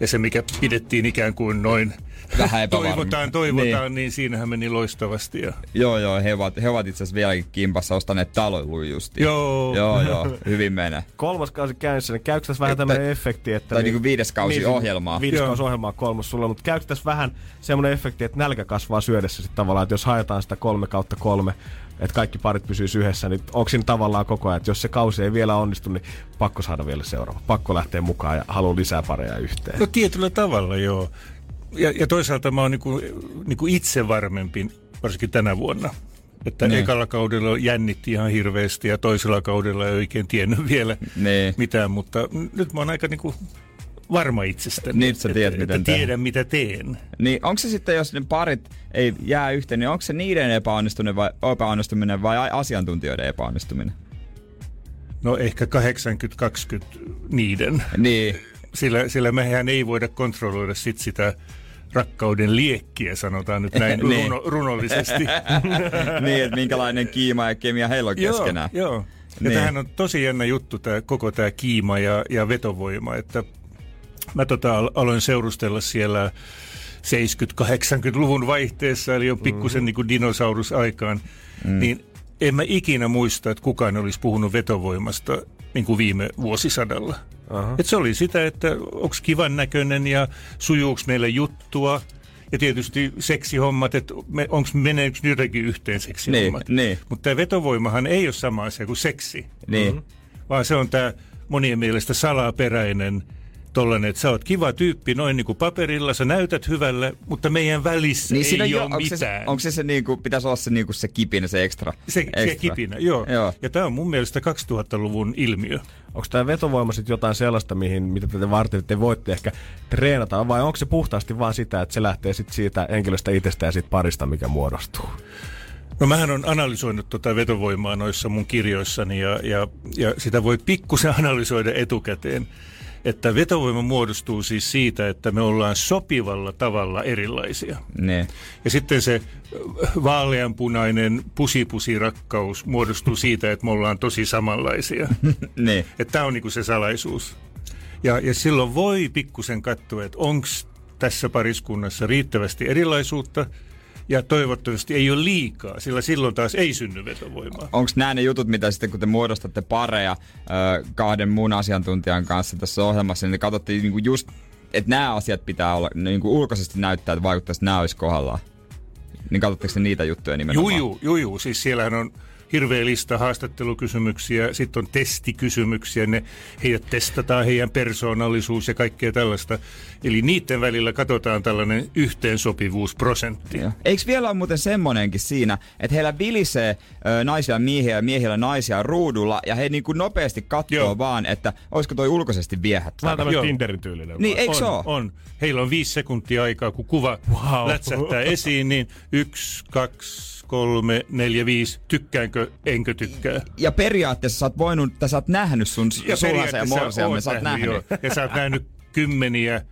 ja se, mikä pidettiin ikään kuin noin Vähän epävarma. toivotaan, toivotaan, niin. niin siinähän meni loistavasti. Ja... Joo, joo, he ovat, he ovat itse asiassa vieläkin kimpassa ostaneet talon just. Joo. Joo, joo, hyvin menee. Kolmas kausi käynnissä, niin käykö tässä vähän Että- tämmöinen efekti, että... tai niinku viides kausi se- ohjelmaa. Viides Joo. kausi ohjelmaa kolmas sulla, mutta käykö tässä vähän semmoinen efekti, että nälkä kasvaa syödessä sitten tavallaan, että jos haetaan sitä kolme kautta kolme, että kaikki parit pysyy yhdessä, niin onko siinä tavallaan koko ajan, että jos se kausi ei vielä onnistu, niin pakko saada vielä seuraava. Pakko lähteä mukaan ja haluan lisää pareja yhteen. No tietyllä tavalla, joo. Ja, ja toisaalta mä oon niinku, niinku itse varmempi, varsinkin tänä vuonna. Että Niin. ekalla kaudella jännitti ihan hirveästi ja toisella kaudella ei oikein tiennyt vielä Niin. mitään, mutta nyt mä oon aika niinku varma itsestäni. Nyt sä tiedät, että, miten että tiedän, mitä teen. Niin onko se sitten, jos ne parit ei jää yhteen, niin onko se niiden epäonnistuminen vai, epäonnistuminen vai asiantuntijoiden epäonnistuminen? No ehkä 80-20 niiden. Niin. Sillä, sillä mehän ei voida kontrolloida sit sitä rakkauden liekkiä, sanotaan nyt näin Niin. runo, runollisesti. niin, että minkälainen kiima ja kemia heillä on keskenään. Joo, joo. Ja Niin. tämähän on tosi jännä juttu, tämä, koko tämä kiima ja, ja vetovoima, että mä tota, al- aloin seurustella siellä 70-80-luvun vaihteessa, eli on pikkusen mm. niin kuin dinosaurusaikaan, mm. niin en mä ikinä muista, että kukaan olisi puhunut vetovoimasta niin kuin viime vuosisadalla. Et se oli sitä, että onko kivan näköinen ja sujuuko meille juttua. Ja tietysti seksihommat, että me, onko meneekö jotenkin yhteen seksihommat. Niin, niin. Mutta tämä vetovoimahan ei ole sama asia kuin seksi. Niin. Vaan se on tämä monien mielestä salaperäinen tollanen, että sä oot kiva tyyppi noin niin kuin paperilla, sä näytät hyvälle, mutta meidän välissä Niin ei ole jo, onko se, mitään. onko se, se niinku, pitäisi olla se, niinku, se kipinä, se ekstra? se, se ekstra. kipinä, joo. Joo. Ja tämä on mun mielestä 2000-luvun ilmiö. Onko tämä vetovoima sitten jotain sellaista, mihin, mitä te varten te voitte ehkä treenata, vai onko se puhtaasti vaan sitä, että se lähtee sit siitä henkilöstä itsestä ja siitä parista, mikä muodostuu? No mähän on analysoinut tuota vetovoimaa noissa mun kirjoissani ja, ja, ja sitä voi pikkusen analysoida etukäteen. Että vetovoima muodostuu siis siitä, että me ollaan sopivalla tavalla erilaisia. Niin. Ja sitten se äh, vaaleanpunainen pusipusirakkaus muodostuu siitä, että me ollaan tosi samanlaisia. niin. Että tämä on niinku se salaisuus. Ja, ja silloin voi pikkusen katsoa, että onko tässä pariskunnassa riittävästi erilaisuutta ja toivottavasti ei ole liikaa, sillä silloin taas ei synny vetovoimaa. Onko nämä ne jutut, mitä sitten kun te muodostatte pareja ö, kahden muun asiantuntijan kanssa tässä ohjelmassa, niin te katsotte niinku just, että nämä asiat pitää olla, niinku ulkoisesti näyttää, että vaikuttaisi, että nämä olisi kohdallaan. Niin katsotteko te niitä juttuja nimenomaan? juu, juu, juu. Siis siellähän on hirveä lista haastattelukysymyksiä, sitten on testikysymyksiä, ne, heidät testataan, heidän persoonallisuus ja kaikkea tällaista. Eli niiden välillä katsotaan tällainen yhteensopivuusprosentti. Joo. Eikö vielä ole muuten semmonenkin siinä, että heillä vilisee ö, naisia miehiä ja miehillä naisia ruudulla ja he niinku nopeasti katsoo Joo. vaan, että olisiko toi ulkoisesti viehättävä. Joo. Tinderin tyylinen. Niin, eikö on, on. Heillä on viisi sekuntia aikaa, kun kuva Wow. lätsähtää esiin, niin yksi, kaksi, kolme, neljä, viisi. Tykkäänkö, enkö tykkää? Ja periaatteessa sä oot voinut, tai sä oot nähnyt sun ja periaatteessa morsiamme, oot sä oot nähnyt. joo. Ja sä oot nähnyt kymmeniä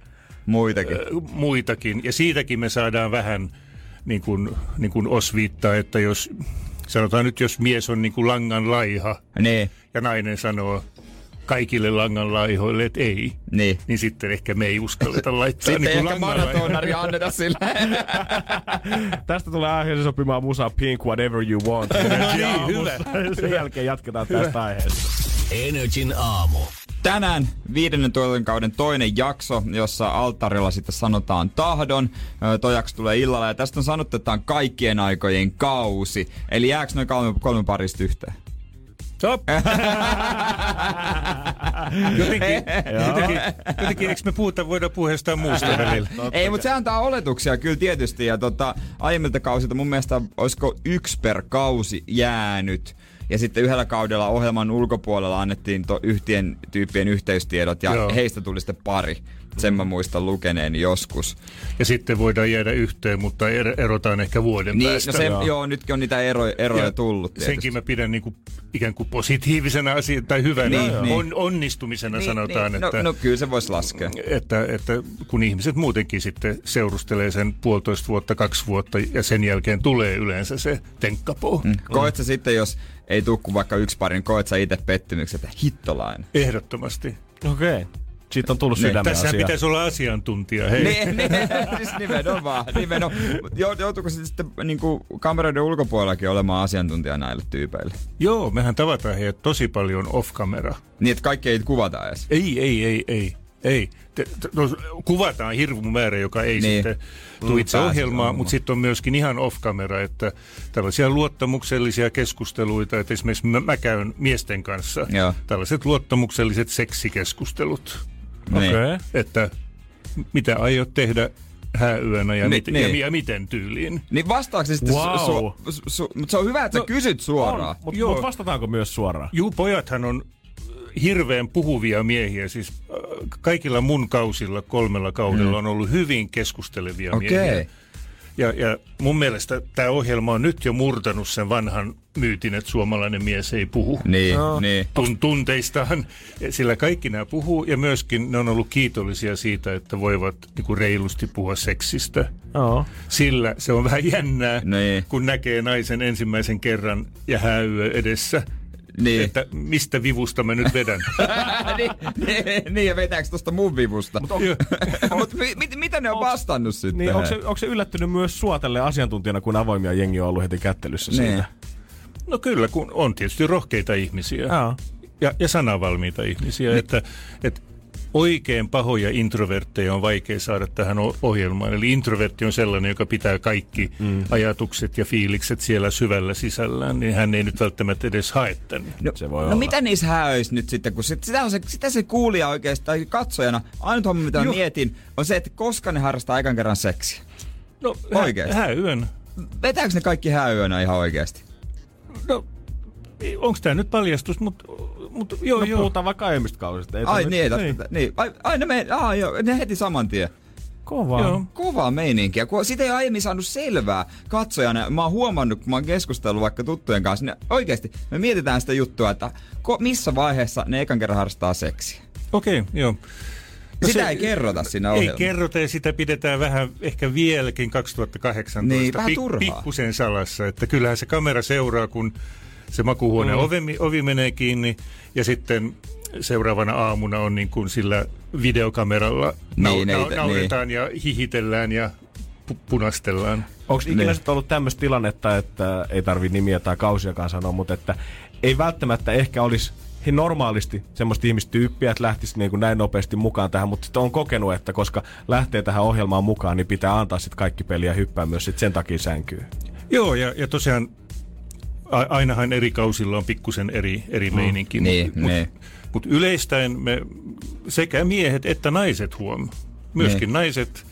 Muitakin. ö, muitakin. Ja siitäkin me saadaan vähän niin kuin, niin kuin osviittaa, että jos, sanotaan nyt, jos mies on niin kuin langan laiha Niin, ja nainen sanoo kaikille langan laihoille, että ei, niin. niin sitten ehkä me ei uskalleta laittaa Sitten niin ehkä maratonari anneta sille. Tästä tulee aiheeseen sopimaan musa Pink Whatever You Want. niin, hyvä. Sen jälkeen jatketaan tästä aiheesta. Energin aamu. Tänään viidennen tuotantokauden toinen jakso, jossa alttarilla sitten sanotaan tahdon. Jakso tulee illalla ja tästä on sanottu, että tämä on kaikkien aikojen kausi. Eli jääkö noin kolme, kolme parista yhteen? Stop! jotenkin, jotenkin, jotenkin, eikö me puhuta, voida puhua jostain muusta välillä? Ei, mutta se antaa oletuksia kyllä tietysti. Ja tota, aiemmilta kausilta mun mielestä olisiko yksi per kausi jäänyt. Ja sitten yhdellä kaudella ohjelman ulkopuolella annettiin to, yhtien tyyppien yhteystiedot ja Joo. heistä tuli sitten pari. Sen mä muistan lukeneeni joskus. Ja sitten voidaan jäädä yhteen, mutta er, erotaan ehkä vuoden Niin, päästä. no se, joo. joo, nytkin on niitä eroja, eroja Ja tullut tietysti. Senkin mä pidän niinku, ikään kuin positiivisena asiana tai hyvänä Niin, niin, niin. On, onnistumisena Niin, sanotaan, niin, että, no, no kyllä se voisi laskea. että, että kun ihmiset muutenkin sitten seurustelee sen puolitoista vuotta, kaksi vuotta ja sen jälkeen tulee yleensä se tenkkapoo. Mm. Koet sä sitten, jos ei tuu kuin vaikka yksi parin, koet sä itse pettymyksen, että hittolainen? Ehdottomasti. Okei. Okay. Siitä on tullut Niin, sydämen Tässä asia. pitäisi olla asiantuntija. Hei. Niin, niin, siis nimenomaan. nimenomaan. Jou- Joutuuko se sitten niin kuin kameroiden ulkopuolellakin olemaan asiantuntija näille tyypeille? Joo, mehän tavataan heidät tosi paljon off-camera. Niin, että kaikki ei kuvata edes. Ei, ei, ei, ei. Ei. Te, te, no, kuvataan hirveä määrä, joka ei Niin. sitten tule itse olemaan. mutta sitten on myöskin ihan off-camera, että tällaisia luottamuksellisia keskusteluita, että esimerkiksi mä, mä käyn miesten kanssa Joo. tällaiset luottamukselliset seksikeskustelut. Niin. Okei. Että mitä aiot tehdä hääyönä ja, Ni- mit, niin. ja, ja miten tyyliin. Niin vastaako se sitten Wow. su- su- su- Mutta se on hyvä, että sä No, kysyt suoraan. Mutta mut vastataanko myös suoraan? Juu, pojathan on hirveän puhuvia miehiä. Siis äh, kaikilla mun kausilla, kolmella kaudella on ollut hyvin keskustelevia Okei. miehiä. Ja, ja mun mielestä tämä ohjelma on nyt jo murtanut sen vanhan myytin, että suomalainen mies ei puhu. Niin, niin. Tun, tunteistaan, sillä kaikki nämä puhuu ja myöskin ne on ollut kiitollisia siitä, että voivat niin reilusti puhua seksistä. Joo. Sillä se on vähän jännää, Niin. kun näkee naisen ensimmäisen kerran ja hääyö edessä. Niin. Että mistä vivusta mä nyt vedän. niin, niin, niin, ja vetääkö tosta mun vivusta? Mutta Mut mi, mit, mitä ne on vastannut sitten? Niin, onko se, onko se yllättynyt myös sua tälle asiantuntijana, kun avoimia jengi on ollut heti kättelyssä Niin. siitä? No kyllä, kun on tietysti rohkeita ihmisiä Joo. ja, ja sanavalmiita ihmisiä, Niin. että, että oikein pahoja introvertteja on vaikea saada tähän ohjelmaan. Eli introvertti on sellainen, joka pitää kaikki mm. ajatukset ja fiilikset siellä syvällä sisällään, niin hän ei nyt välttämättä edes hae tänne. No, Se voi no olla. mitä niissä häöissä nyt sitten, kun sit, sitä, on se, sitä se kuulija oikeastaan, katsojana, ainut homma mitä mietin, on se, että koska ne harrastaa ekan kerran seksiä. No, Oikeesti? hä- hääyön. Vetääkö ne kaikki häyönä ihan oikeasti? No, onko tämä nyt paljastus, mutta mut, joo, No joo. puhutaan vaikka aiemmista kausista. Ei Ai niin, ei totta, niin. Ai, ai ne, me, ah, joo, ne heti saman tien. Kova. Joo. Kovaa meininkiä, kun sitä ei ole aiemmin saanut selvää katsojana. Mä oon huomannut, kun mä oon keskustellut vaikka tuttujen kanssa, niin oikeasti me mietitään sitä juttua, että ko, missä vaiheessa ne ekan kerran harrastaa seksiä. Okei, okay, joo. No Sitä ei kerrota siinä Ei ohjelmassa. kerrota ja sitä pidetään vähän ehkä vieläkin 2018 Niin, vähän turhaa. pikkusen salassa. Että kyllähän se kamera seuraa, kun se makuuhuoneen mm. ovi, ovi menee kiinni ja sitten seuraavana aamuna on niin kuin sillä videokameralla Niin, nau, nau, niin. nauretaan ja hihitellään ja pu- punastellaan. Onko ikinä Niin. ollut tämmöistä tilannetta, että ei tarvi nimiä tai kausiakaan sanoa, mutta että ei välttämättä ehkä olisi he normaalisti semmoista ihmistyyppiä, että lähtisi niin kuin näin nopeasti mukaan tähän, mutta sitten on kokenut, että koska lähtee tähän ohjelmaan mukaan, niin pitää antaa sitten kaikki peliä hyppää myös sit sen takia sänkyyn. Joo, ja, ja tosiaan ainahan eri kausilla on pikkusen eri, eri meininki. Niin, Mutta niin. mut yleistäen me sekä miehet että naiset huom. Myöskin Niin. naiset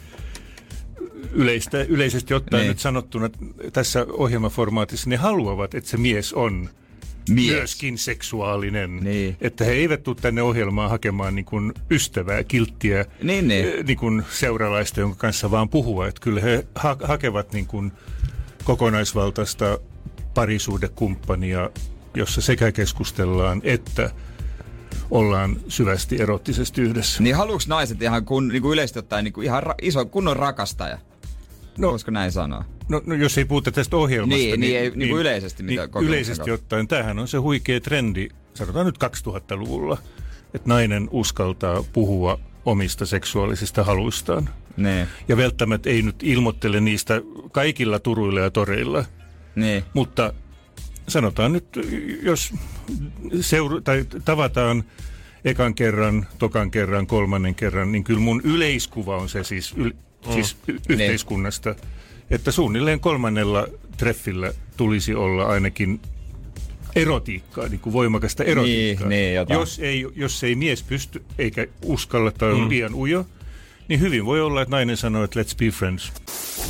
yleistä, yleisesti ottaen Niin. nyt sanottuna tässä ohjelmaformaatissa, ne haluavat, että se mies on Mies. myöskin seksuaalinen. Niin. Että he eivät tule tänne ohjelmaan hakemaan niin kuin ystävää, kilttiä, Niin, niin. eh, niin kuin seuralaista, jonka kanssa vaan puhua. Että kyllä he ha- hakevat niin kuin kokonaisvaltaista parisuudekumppania, jossa sekä keskustellaan että ollaan syvästi erottisesti yhdessä. Niin haluuks naiset ihan kun, niin kuin yleisesti ottaen niin kuin ihan ra- iso kunnon rakastaja? No, Voisiko näin sanoa? No, no jos ei puhuta tästä ohjelmasta. Niin, niin ei- niin kuin yleisesti, mitä niin Yleisesti kautta. ottaen tämähän on se huikea trendi, sanotaan nyt 2000-luvulla, että nainen uskaltaa puhua omista seksuaalisista haluistaan. Niin. Ja välttämättä ei nyt ilmoittele niistä kaikilla turuilla ja toreilla, Niin. mutta sanotaan nyt, jos seura- tai tavataan ekan kerran, tokan kerran, kolmannen kerran, niin kyllä mun yleiskuva on se siis, yl- Mm. siis y- yhteiskunnasta, että suunnilleen kolmannella treffillä tulisi olla ainakin erotiikkaa, niin kuin voimakasta erotiikkaa. Niin, niin, jotain. jos, ei, jos ei mies pysty eikä uskalla tai on Mm. liian ujo, niin hyvin voi olla, että nainen sanoo, että let's be friends.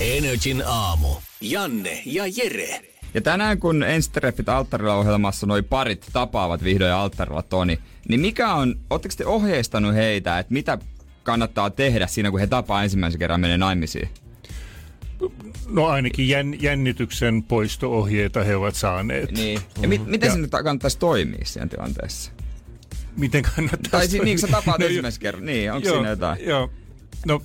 Energin aamu. Janne ja Jere. Ja tänään kun Enstreffit alttarilla ohjelmassa noi parit tapaavat vihdoin ja alttarilla Toni, niin mikä on, ootteko te ohjeistanut heitä, että mitä kannattaa tehdä siinä, kun he tapaa ensimmäisen kerran menee naimisiin? No ainakin jän, jännityksen poisto-ohjeita he ovat saaneet. Niin. Ja mi- miten sinne ta- kannattaisi toimia siinä tilanteessa? Miten kannattaa... Tai siis niin, kun sä tapaat No, ensimmäisen kerran, niin, onko joo, siinä jotain? Joo, no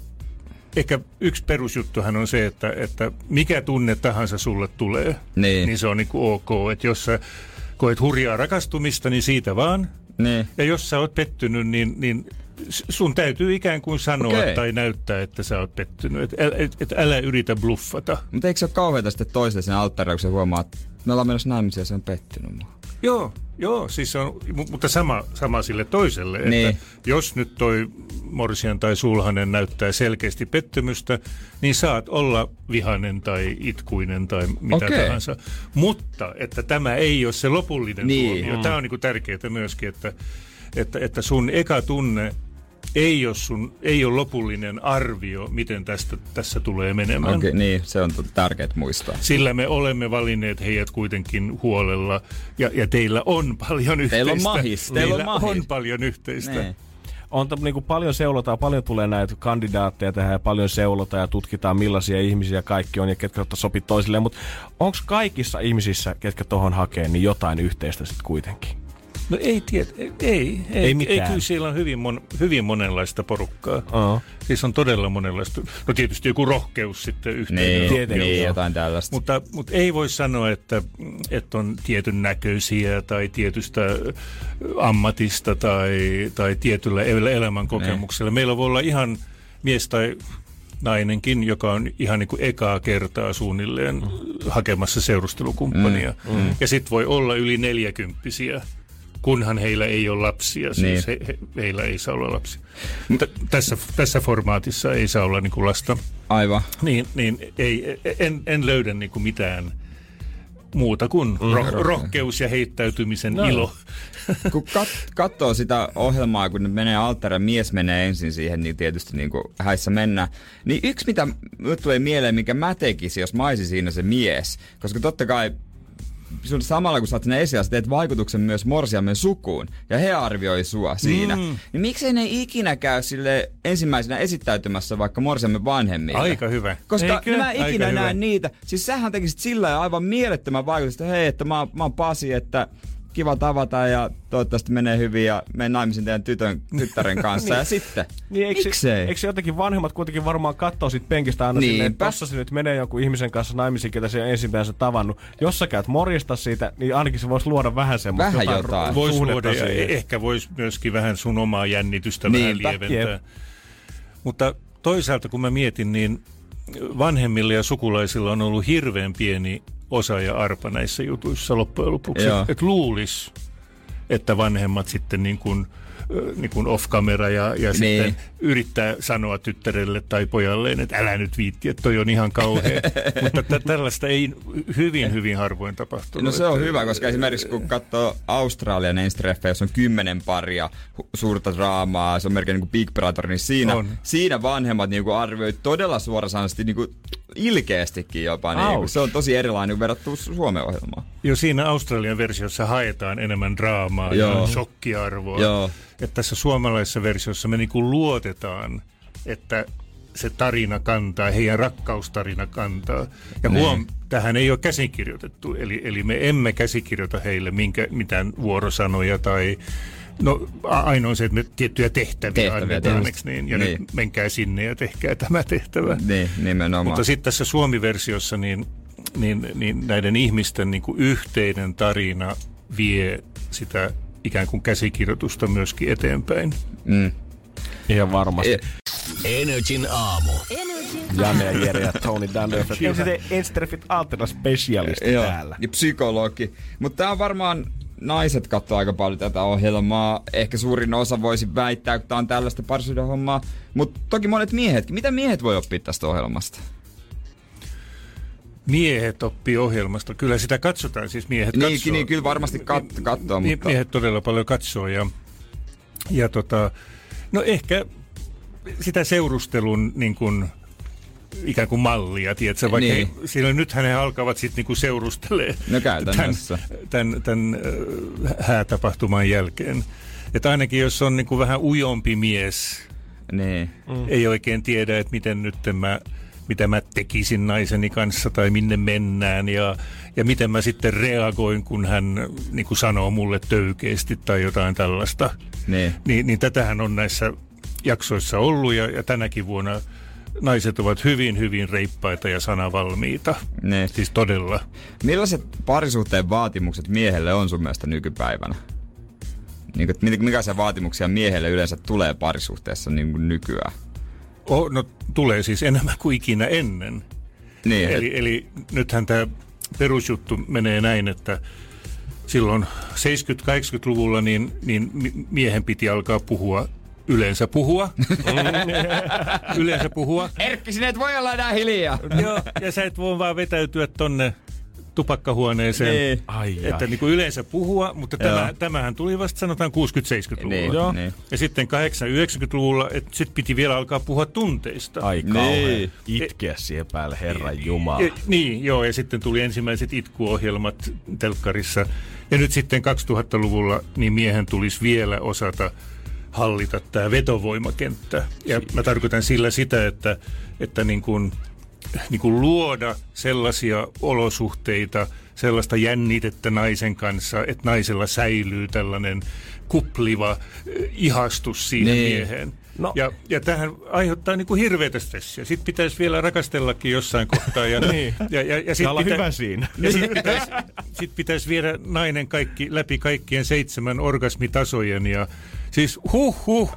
ehkä yksi perusjuttuhan on se, että, että mikä tunne tahansa sulle tulee, Niin. niin se on niin kuin ok. Että jos sä koet hurjaa rakastumista, niin siitä vaan. Niin. Ja jos sä oot pettynyt, niin, niin sun täytyy ikään kuin sanoa Okei. tai näyttää, että sä oot pettynyt. Että älä, et, et älä yritä bluffata. Mutta eikö se ole kauheata sitten toiselle sen sä huomaat, että me ollaan menossa naimisiin ja se on pettynyt mua? Joo, joo, siis on, mu- mutta sama, sama sille toiselle, Niin. että jos nyt toi Morsian tai Sulhanen näyttää selkeästi pettymystä, niin saat olla vihainen tai itkuinen tai mitä Okei. tahansa. Mutta että tämä ei ole se lopullinen Niin. tuomio. Tämä on niinku tärkeää myöskin, että, että, että sun eka tunne ei ole, sun, ei ole lopullinen arvio, miten tästä, tässä tulee menemään. Okei, niin, se on tärkeää muistaa. Sillä me olemme valinneet heidät kuitenkin huolella ja, ja teillä on paljon yhteistä. Teillä on mahis, teillä on mahis. on paljon yhteistä. Niin. on t- niinku paljon seulotaan, paljon tulee näitä kandidaatteja tähän ja paljon seulotaan ja tutkitaan millaisia ihmisiä kaikki on ja ketkä ottaa sopii toisilleen, mutta onko kaikissa ihmisissä, ketkä tohon hakee, niin jotain yhteistä sitten kuitenkin? No ei tiedä, ei, ei, ei, mitään. ei kyllä siellä on hyvin, mon, hyvin monenlaista porukkaa. Oo. Siis on todella monenlaista. No tietysti joku rohkeus sitten yhteen. Niin, rohkeus. niin, jotain tällaista. Mutta, mutta ei voi sanoa, että, että on tietyn näköisiä tai tietystä ammatista tai, tai tietyllä el- elämänkokemuksella. Meillä voi olla ihan mies tai nainenkin, joka on ihan niin kuin ekaa kertaa suunnilleen mm. hakemassa seurustelukumppania. Mm, mm. Ja sitten voi olla yli neljäkymppisiä, kunhan heillä ei ole lapsia. Siis Niin. he, he, heillä ei saa olla lapsia. Mutta tässä, tässä formaatissa ei saa olla niin kuin lasta. Aivan. Niin, niin ei, en, en löydä niin kuin mitään muuta kuin Mm. roh- rohkeus ja heittäytymisen No. ilo. kun kat- katsoo sitä ohjelmaa, kun ne menee alttare, mies menee ensin siihen, niin tietysti niin kuin häissä mennään. Niin yksi, mitä tulee mieleen, mikä mä tekisin, jos mä olisin siinä se mies. Koska totta kai sun samalla kun sä oot siinä esillä, sä teet vaikutuksen myös morsiamen sukuun, ja he arvioi sua siinä. Mm. Niin miksei ne ikinä käy sille ensimmäisenä esittäytymässä vaikka morsiamen vanhemmille? Aika hyvä. Koska Eikö? mä en Aika ikinä hyvä. niitä. Siis sähän tekisit sillä aivan mielettömän vaikutusta, että hei, että mä, mä oon Pasi, että kiva tavata ja toivottavasti menee hyvin ja menen naimisiin teidän tytön, tyttären kanssa. ja sitten, Niin, eikö, miksei? Eikö jotenkin vanhemmat kuitenkin varmaan katsoo sit penkistä aina silleen, että tossa se nyt menee jonkun ihmisen kanssa naimisiin, ketä se on ensimmäisenä tavannut. Jos sä käyt morjesta siitä, niin ainakin se voisi luoda vähän semmoista Vähän jotain. Voisi suhdetta luoda ja siihen. e- ehkä voisi myöskin vähän sun omaa jännitystä Niinpä, vähän lieventää. jep. Mutta toisaalta kun mä mietin, niin vanhemmilla ja sukulaisilla on ollut hirveän pieni osa ja arpa näissä jutuissa loppujen lopuksi. Että luulis, että vanhemmat sitten niin kuin, niin kuin off-camera ja, ja Niin. sitten yrittää sanoa tyttärelle tai pojalleen, että älä nyt viitti, että toi on ihan kauhea. Mutta tä- tällaista ei hyvin, hyvin harvoin tapahtunut. No se on hyvä, koska esimerkiksi kun katsoo Australian ensitreffejä, jos on kymmenen paria suurta draamaa, se on melkein niin kuin Big Brother, niin siinä, On. siinä vanhemmat niin kuin arvioi todella suorasanaisesti niin kuin ilkeästikin jopa. Niin kuin, se on tosi erilainen verrattuna Suomen ohjelmaan. Jo siinä Australian versiossa haetaan enemmän draamaa Joo. ja shokkiarvoa. Joo. Että tässä suomalaisessa versiossa me niinku luotetaan, että se tarina kantaa, heidän rakkaustarina kantaa. Ja Niin. huom, tähän ei ole käsikirjoitettu, eli, eli me emme käsikirjoita heille minkä, mitään vuorosanoja tai No ainoa on se, että me tiettyjä tehtäviä, Tehtäviä annetaan, niin? Ja Niin. nyt menkää sinne ja tehkää tämä tehtävä. Niin, nimenomaan. Mutta sitten tässä Suomi-versiossa niin, niin, niin näiden ihmisten niin kuin yhteinen tarina vie sitä ikään kuin käsikirjoitusta myöskin eteenpäin. Mm. Ihan varmasti. E- Energin aamu. Janne ja Jere ja Tony Dunderf. Ja sitten Ensterfit Altera specialisti täällä. ja psykologi. Mutta tämä on varmaan naiset katsoo aika paljon tätä ohjelmaa. Ehkä suurin osa voisi väittää, kun tämä on tällaista parisuuden hommaa. Mutta toki monet miehetkin. Mitä miehet voi oppia tästä ohjelmasta? Miehet oppii ohjelmasta. Kyllä sitä katsotaan, siis miehet Niin, katsoo. niin, kyllä varmasti kat- katsoo, Mie- mutta- Miehet todella paljon katsoo ja, ja tota, no ehkä sitä seurustelun niin kuin, ikään kuin mallia, tiedätkö? Vaikka Niin. niin. siellä nythän he alkavat sitten niinku seurustelee No tämän, tämän äh, häätapahtuman jälkeen. Että ainakin jos on niinku vähän ujompi mies, niin. mm. ei oikein tiedä, että miten nyt mä, mitä mä tekisin naiseni kanssa tai minne mennään ja, ja miten mä sitten reagoin, kun hän niin kuin sanoo mulle töykeästi tai jotain tällaista. Niin. Niin, niin tätähän on näissä jaksoissa ollut ja, ja tänäkin vuonna naiset ovat hyvin, hyvin reippaita ja sanavalmiita. Niin. Siis todella. Millaiset parisuhteen vaatimukset miehelle on sun mielestä nykypäivänä? Niin kuin, millaisia vaatimuksia miehelle yleensä tulee parisuhteessa niin kuin nykyään? Oh, no tulee siis enemmän kuin ikinä ennen. Niin, Eli, eli nythän tämä perusjuttu menee näin, että silloin 70-80-luvulla niin, niin mi- miehen piti alkaa puhua, yleensä puhua. yleensä puhua. Erkki, sinä et voi olla enää hiljaa. Joo, ja sä et voi vaan vetäytyä tonne tupakkahuoneeseen. Niin. Ai, että ai. niin kuin yleensä puhua, mutta tämä, tämähän tuli vasta sanotaan 60-70-luvulla. Niin, Joo. niin. Ja sitten 80-90-luvulla, että sitten piti vielä alkaa puhua tunteista. Ai Niin. Itkeä siihen päälle, herran jumala. Ja, niin, joo, ja sitten tuli ensimmäiset itkuohjelmat telkkarissa. Ja nyt sitten 2000-luvulla niin miehen tulisi vielä osata hallita tämä vetovoimakenttä. Ja mä tarkoitan sillä sitä, että, että niin kuin, niin kuin luoda sellaisia olosuhteita, sellaista jännitettä naisen kanssa, että naisella säilyy tällainen kupliva eh, ihastus siihen Niin. mieheen. No. Ja, ja tähän aiheuttaa niin kuin hirveätä stressiä. Sitten pitäisi vielä rakastellakin jossain kohtaa. Ja, Niin. ja, ja, ja Ja sitten olla pitä, hyvä siinä. ja sitten pitäisi, sit pitäisi viedä nainen kaikki, läpi kaikkien seitsemän orgasmitasojen. Ja, siis huh huh.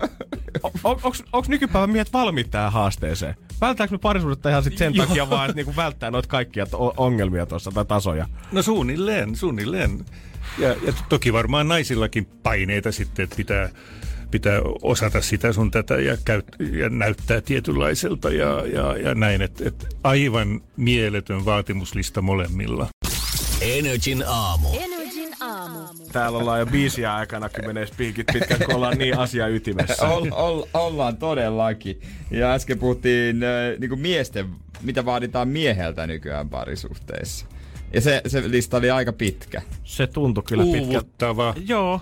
On, onks, onks nykypäivän miehet valmiit tähän haasteeseen? Välttääkö me parisuudetta ihan sit sen Joo. takia vaan, että niinku välttää noita kaikkia to- ongelmia tuossa tai tasoja? No suunnilleen, suunnilleen. Ja, ja toki varmaan naisillakin paineita sitten, että pitää, pitää osata sitä sun tätä ja, käyt, ja näyttää tietynlaiselta ja, ja, ja näin. Että et aivan mieletön vaatimuslista molemmilla. Energin aamu. Energin aamu. Täällä ollaan jo biisiä aikana kymmenes piikit pitkän, kun ollaan niin asia ytimessä. Ol, ol, ollaan todellakin. Ja äsken puhuttiin äh, niinku miesten, mitä vaaditaan mieheltä nykyään parisuhteissa. Ja se, se lista oli aika pitkä. Se tuntui kyllä pitkä. Uuvuttava. Joo.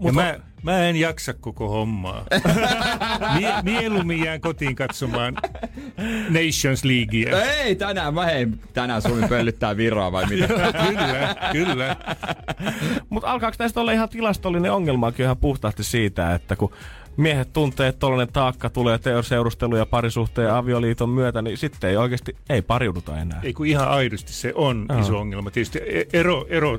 Ja mä, mä en jaksa koko hommaa. Mie, mieluummin jään kotiin katsomaan Nations Leaguea. Ei, tänään mä hei, tänään Suomi pöllyttää Viroa vai mitä? kyllä, kyllä. Mutta alkaako tästä olla ihan tilastollinen ongelmakin ihan puhtaasti siitä, että kun miehet tuntee, että tollainen taakka tulee seurustelu ja parisuhteen ja avioliiton myötä, niin sitten ei oikeasti, ei pariuduta enää. Ei kun ihan aidosti se on Joo. iso ongelma. Tietysti e- ero, ero,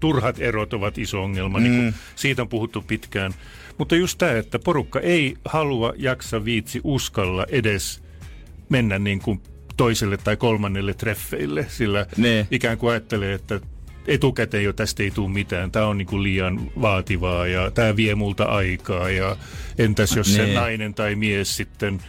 turhat erot ovat iso ongelma, mm. niin kuin siitä on puhuttu pitkään. Mutta just tämä, että porukka ei halua, jaksa, viitsi, uskalla edes mennä niin kuin toiselle tai kolmannelle treffeille, sillä Ne. ikään kuin ajattelee, että etukäteen jo tästä ei tule mitään. Tämä on niin kuin liian vaativaa ja tämä vie multa aikaa. Ja entäs jos se Ne. nainen tai mies sitten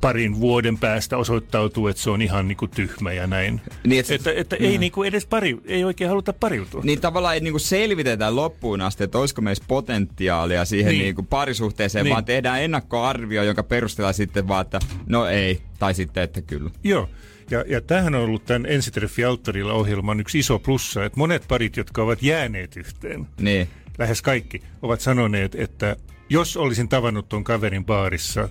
parin vuoden päästä osoittautuu, että se on ihan niin kuin tyhmä ja näin. Niin, et että, että ei niin kuin edes pari, ei oikein haluta pariutua. Niin tavallaan ei niinku selvitetä loppuun asti, että olisiko meissä potentiaalia siihen Niin. niin. niinku parisuhteeseen, Niin. vaan tehdään ennakkoarvio, jonka perusteella sitten vaan, että no ei, tai sitten, että kyllä. Joo. Ja, ja tämähän on ollut tämän Ensitreffi alttarilla ohjelman yksi iso plussa, että monet parit, jotka ovat jääneet yhteen, Niin. lähes kaikki, ovat sanoneet, että jos olisin tavannut tuon kaverin baarissa,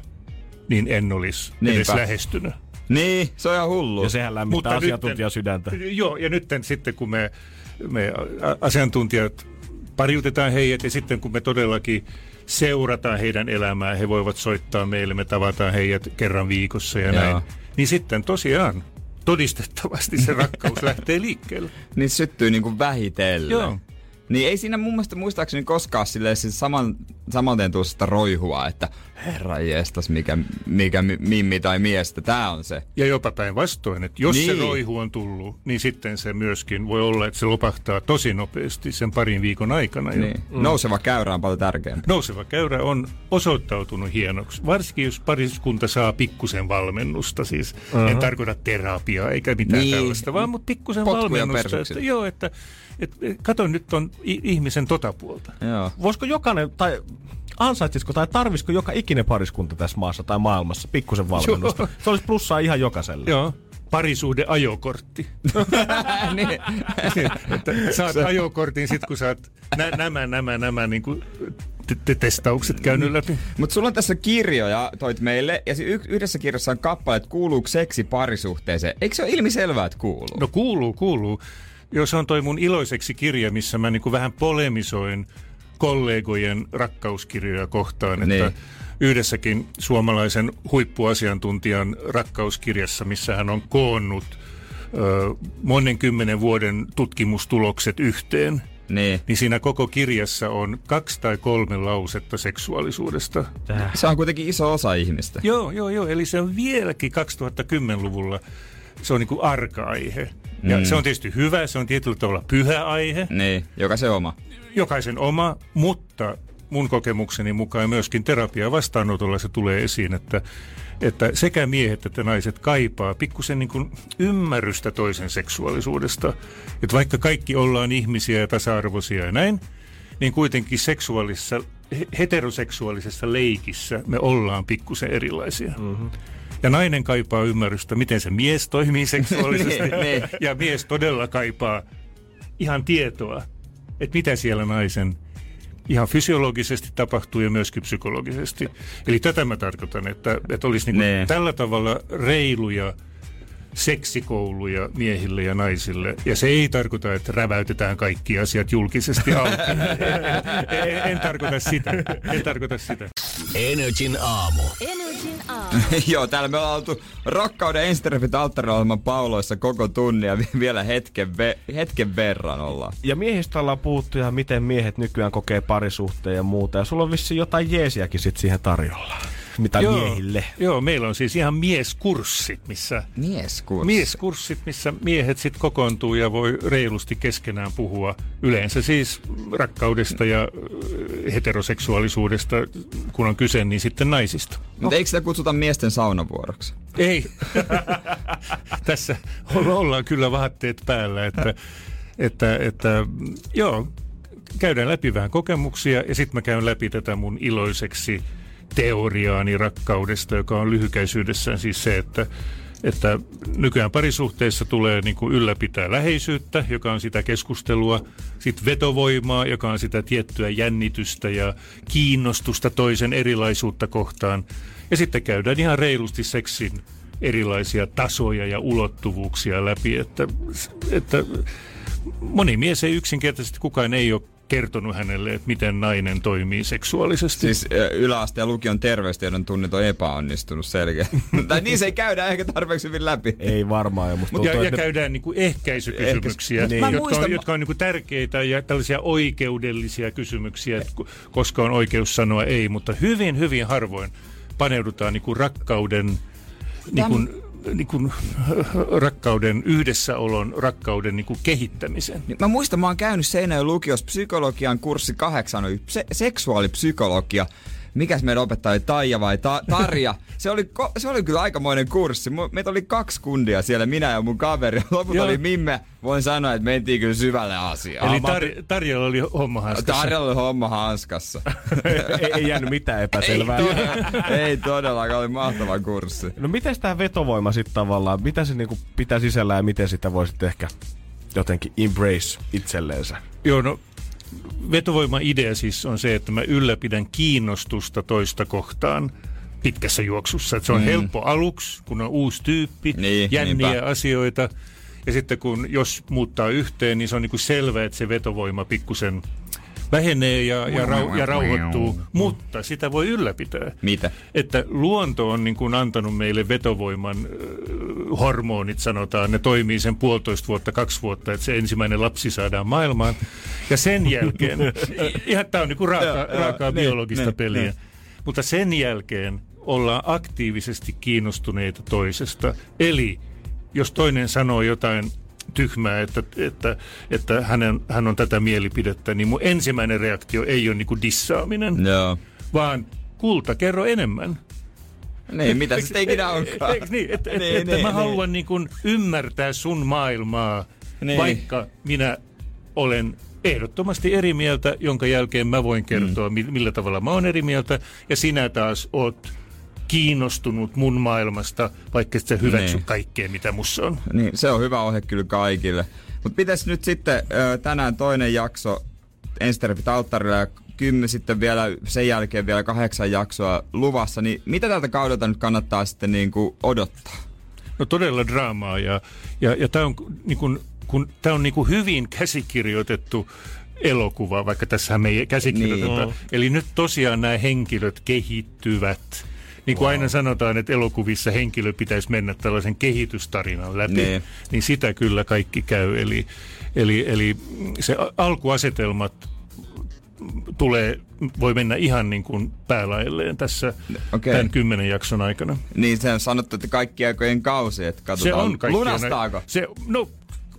niin en olisi Niinpä. edes lähestynyt. Niin, se on ihan hullu. Ja sehän lämmittää nytten- asiantuntijan sydäntä. Joo, ja nyt sitten kun me, me asiantuntijat pariutetaan heidät ja sitten kun me todellakin seurataan heidän elämää, he voivat soittaa meille, me tavataan heidät kerran viikossa ja Joo. näin. Niin sitten tosiaan todistettavasti se rakkaus lähtee liikkeelle. Niin syttyy niinku vähitellen. Joo. Niin ei siinä mun mielestä muistaakseni koskaan silleen siis saman, samalteen tuosta roihua, että Herra jestas, mikä, mikä mi- mimmi tai miestä. Tää on se. Ja jopa päinvastoin, että jos niin. se roihu on tullut, niin sitten se myöskin voi olla, että se lopahtaa tosi nopeasti sen parin viikon aikana. jo. Niin. Nouseva käyrä on paljon tärkeämpi. Nouseva käyrä on osoittautunut hienoksi, varsinkin jos pariskunta saa pikkusen valmennusta, siis uh-huh. en tarkoita terapiaa eikä mitään Niin. niin. tällaista, vaan mutta pikkusen Potkuja valmennusta. persuksille. Että, joo, että et, et, kato nyt on ihmisen tota puolta. Joo. Voisiko jokainen, tai ansaitsisiko tai tarvisiko joka ikinen pariskunta tässä maassa tai maailmassa pikkusen valmennusta? Se olisi plussaa ihan jokaiselle. Joo. Parisuhde ajokortti. niin. että saat ajokortin sit kun saat nä- nämä, nämä, nämä niin kuin te- te- testaukset käynyt läpi. Mutta sulla on tässä kirjoja, toit meille, ja si- y- yhdessä kirjassa on kappale, että kuuluuko seksi parisuhteeseen. Eikö se ole ilmiselvää, että kuuluu? No kuuluu, kuuluu. Joo, se on toi mun iloiseksi kirja, missä mä niinku vähän polemisoin kollegojen rakkauskirjoja kohtaan, että Niin. yhdessäkin suomalaisen huippuasiantuntijan rakkauskirjassa, missä hän on koonnut ö, monen kymmenen vuoden tutkimustulokset yhteen, Niin. niin siinä koko kirjassa on kaksi tai kolme lausetta seksuaalisuudesta. Se on kuitenkin iso osa ihmistä. Joo, joo, joo. Eli se on vieläkin 2010-luvulla, se on niinku arka-aihe. Ja Mm. se on tietysti hyvä, se on tietyllä tavalla pyhä aihe. Niin, joka se oma. Jokaisen oma, mutta mun kokemukseni mukaan myöskin terapia vastaanotolla se tulee esiin, että, että sekä miehet että naiset kaipaa pikkusen niin kuin ymmärrystä toisen seksuaalisuudesta. Että vaikka kaikki ollaan ihmisiä ja tasa-arvoisia ja näin, niin kuitenkin seksuaalisessa, he- heteroseksuaalisessa leikissä me ollaan pikkusen erilaisia. Mm-hmm. Ja nainen kaipaa ymmärrystä, miten se mies toimii seksuaalisesti. Niin, niin. ja mies todella kaipaa ihan tietoa, että mitä siellä naisen ihan fysiologisesti tapahtuu ja myöskin psykologisesti. Eli tätä mä tarkoitan, että, että olisi niin Nee. tällä tavalla reiluja seksikouluja miehille ja naisille. Ja se ei tarkoita, että räväytetään kaikki asiat julkisesti auki. en, en, en tarkoita sitä. En tarkoita sitä. Energin aamu. Energin aamu. Joo, täällä me ollaan oltu rakkauden ensitreffit alttariohjelman pauloissa koko tunnin ja vi- vielä hetken, ve- hetken verran ollaan. Ja miehistä ollaan puhuttu ja miten miehet nykyään kokee parisuhteen ja muuta. Ja sulla on vissiin jotain jeesiäkin sit siihen tarjolla. Mitä Joo, miehille. Joo, meillä on siis ihan mieskurssit, missä Mieskurssi. Mieskurssit, missä miehet sitten kokoontuu ja voi reilusti keskenään puhua yleensä siis rakkaudesta ja heteroseksuaalisuudesta, kun on kyse, niin sitten naisista. Mutta eikö sitä kutsuta miesten saunavuoroksi? Ei. Tässä olla- ollaan kyllä vaatteet päällä, että, että, että joo, käydään läpi vähän kokemuksia ja sitten mä käyn läpi tätä mun iloiseksi teoriaani rakkaudesta, joka on lyhykäisyydessään siis se, että että nykyään parisuhteissa tulee niin kuin ylläpitää läheisyyttä, joka on sitä keskustelua, sitten vetovoimaa, joka on sitä tiettyä jännitystä ja kiinnostusta toisen erilaisuutta kohtaan. Ja sitten käydään ihan reilusti seksin erilaisia tasoja ja ulottuvuuksia läpi, että, että moni mies ei yksinkertaisesti, kukaan ei ole kertonut hänelle, että miten nainen toimii seksuaalisesti. Siis yläaste- ja lukion terveystiedon tunnit on epäonnistunut selkeä. tai niin se ei käydä ehkä tarpeeksi hyvin läpi. Ei varmaan. Ja, musta Ja, tuntuu, ja että ne- käydään niin kuin ehkäisykysymyksiä, Ehkäisy- niin. Jotka, muistan- on, jotka on niin kuin tärkeitä ja tällaisia oikeudellisia kysymyksiä, että koska on oikeus sanoa ei, mutta hyvin, hyvin harvoin paneudutaan niin kuin rakkauden, niin kuin, niin kuin, rakkauden yhdessäolon, rakkauden niin kuin kehittämisen. Niin Mä muistan, mä oon käynyt Seinäjoen lukiossa psykologian kurssi kahdeksan, oli se, seksuaalipsykologia. Mikäs meidän opettaja oli, Taija vai ta- Tarja? Se oli, ko- se oli kyllä aikamoinen kurssi. Meitä oli kaksi kundia siellä, minä ja mun kaveri. Loput Joo. oli Mimme. Voin sanoa, että mentiin kyllä syvälle asiaan. Eli tar- Tarjalla oli homma hanskassa. Tarjalla oli homma hanskassa. ei, ei jäänyt mitään epäselvää. ei, todella, ei todellakaan, oli mahtava kurssi. No miten tämä vetovoima sitten tavallaan, mitä se niinku pitää sisällä ja miten sitä voisit ehkä jotenkin embrace itselleensä? Joo, no vetovoima-idea siis on se, että mä ylläpidän kiinnostusta toista kohtaan pitkässä juoksussa. Että se on Mm. helppo aluksi, kun on uusi tyyppi, Niin, jänniä niinpä. asioita. Ja sitten kun, jos muuttaa yhteen, niin se on niin kuin selvä, että se vetovoima pikkusen vähenee ja, ja, rau, ja rauhoittuu, mutta sitä voi ylläpitää. Mitä? Että luonto on niin kuin antanut meille vetovoiman äh, hormonit, sanotaan. Ne toimii sen puolitoista vuotta, kaksi vuotta, että se ensimmäinen lapsi saadaan maailmaan. Ja sen jälkeen, ihan tämä on niin kuin raaka, raakaa niin, biologista niin, peliä. niin. Mutta sen jälkeen ollaan aktiivisesti kiinnostuneita toisesta. Eli jos toinen sanoo jotain tyhmää, että, että, että hänen, hän on tätä mielipidettä, niin mun ensimmäinen reaktio ei ole niinku dissaaminen, Joo. vaan kulta, kerro enemmän. Niin, mitä se ikinä onkaan. Eikö niin, että, et, Niin, että niin, mä niin. haluan niin kuin ymmärtää sun maailmaa, Niin. vaikka minä olen ehdottomasti eri mieltä, jonka jälkeen mä voin kertoa, mm. millä tavalla mä oon eri mieltä, ja sinä taas oot kiinnostunut mun maailmasta, vaikka et sä hyväksy Niin. kaikkea, mitä mussa on. Niin, se on hyvä ohje kyllä kaikille. Mutta pitäisi nyt sitten ö, tänään toinen jakso Ensterfit alttarilla ja kymmen sitten vielä sen jälkeen vielä kahdeksan jaksoa luvassa, niin mitä tältä kaudelta nyt kannattaa sitten niin kuin odottaa? No todella draamaa ja, ja, ja tämä on, niin kuin, kun, tää on niin kuin hyvin käsikirjoitettu elokuva, vaikka tässä me ei käsikirjoiteta. Niin. Eli nyt tosiaan nämä henkilöt kehittyvät. Niin kuin wow. aina sanotaan, että elokuvissa henkilö pitäisi mennä tällaisen kehitystarinan läpi, Niin. niin, sitä kyllä kaikki käy. Eli, eli, eli se alkuasetelmat tulee, voi mennä ihan niin kuin päälailleen tässä okay. tämän kymmenen jakson aikana. Niin se on sanottu, että kaikki aikojen kausi, että katsotaan, Se on kaikkien, lunastaako? Se, no,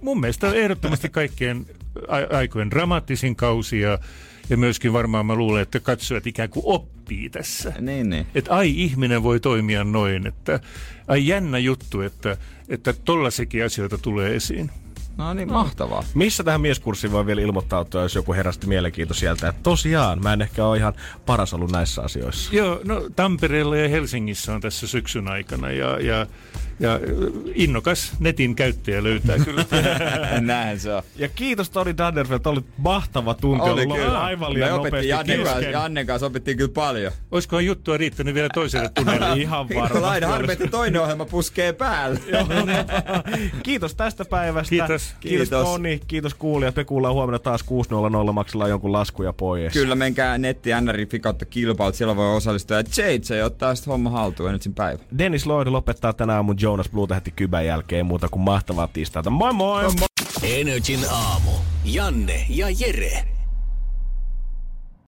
mun mielestä ehdottomasti kaikkien aikojen dramaattisin kausi ja, ja myöskin varmaan mä luulen, että katsojat ikään kuin oppii tässä. Niin, niin. Että ai ihminen voi toimia noin, että ai jännä juttu, että, että tollasekin asioita tulee esiin. No niin, mahtavaa. Missä tähän mieskurssiin voi vielä ilmoittautua, jos joku herästi mielenkiinto sieltä? Että tosiaan, mä en ehkä ole ihan paras ollut näissä asioissa. Joo, no Tampereella ja Helsingissä on tässä syksyn aikana ja, ja, ja innokas netin käyttäjä löytää kyllä. Näin se on. Ja kiitos Toni Dannerfeldt, oli mahtava tunti. Oli ollut kyllä. Aivan Me liian opettiin nopeasti Jannen kanssa, kesken. Jannen kanssa opittiin kyllä paljon. Olisikohan juttua riittänyt vielä toiselle tunnelle? Ihan varmasti. Laina harmi, että toinen ohjelma puskee päälle. Kiitos tästä päivästä. Kiitos. Kiitos, Kiitos. Toni. Kiitos kuulijat. Me kuullaan huomenna taas 6.00. Maksellaan jonkun laskuja pois. Kyllä menkää netti NRI kautta kilpailut, siellä voi osallistua. Ja JJ ottaa sitten homma haltuun Enetsin päivä. Dennis Lloyd lopettaa tänään aamun Jonas Blue tähti kybän jälkeen. Muuta kuin mahtavaa tiistaita. Moi moi! moi, moi. Energin aamu. Janne ja Jere.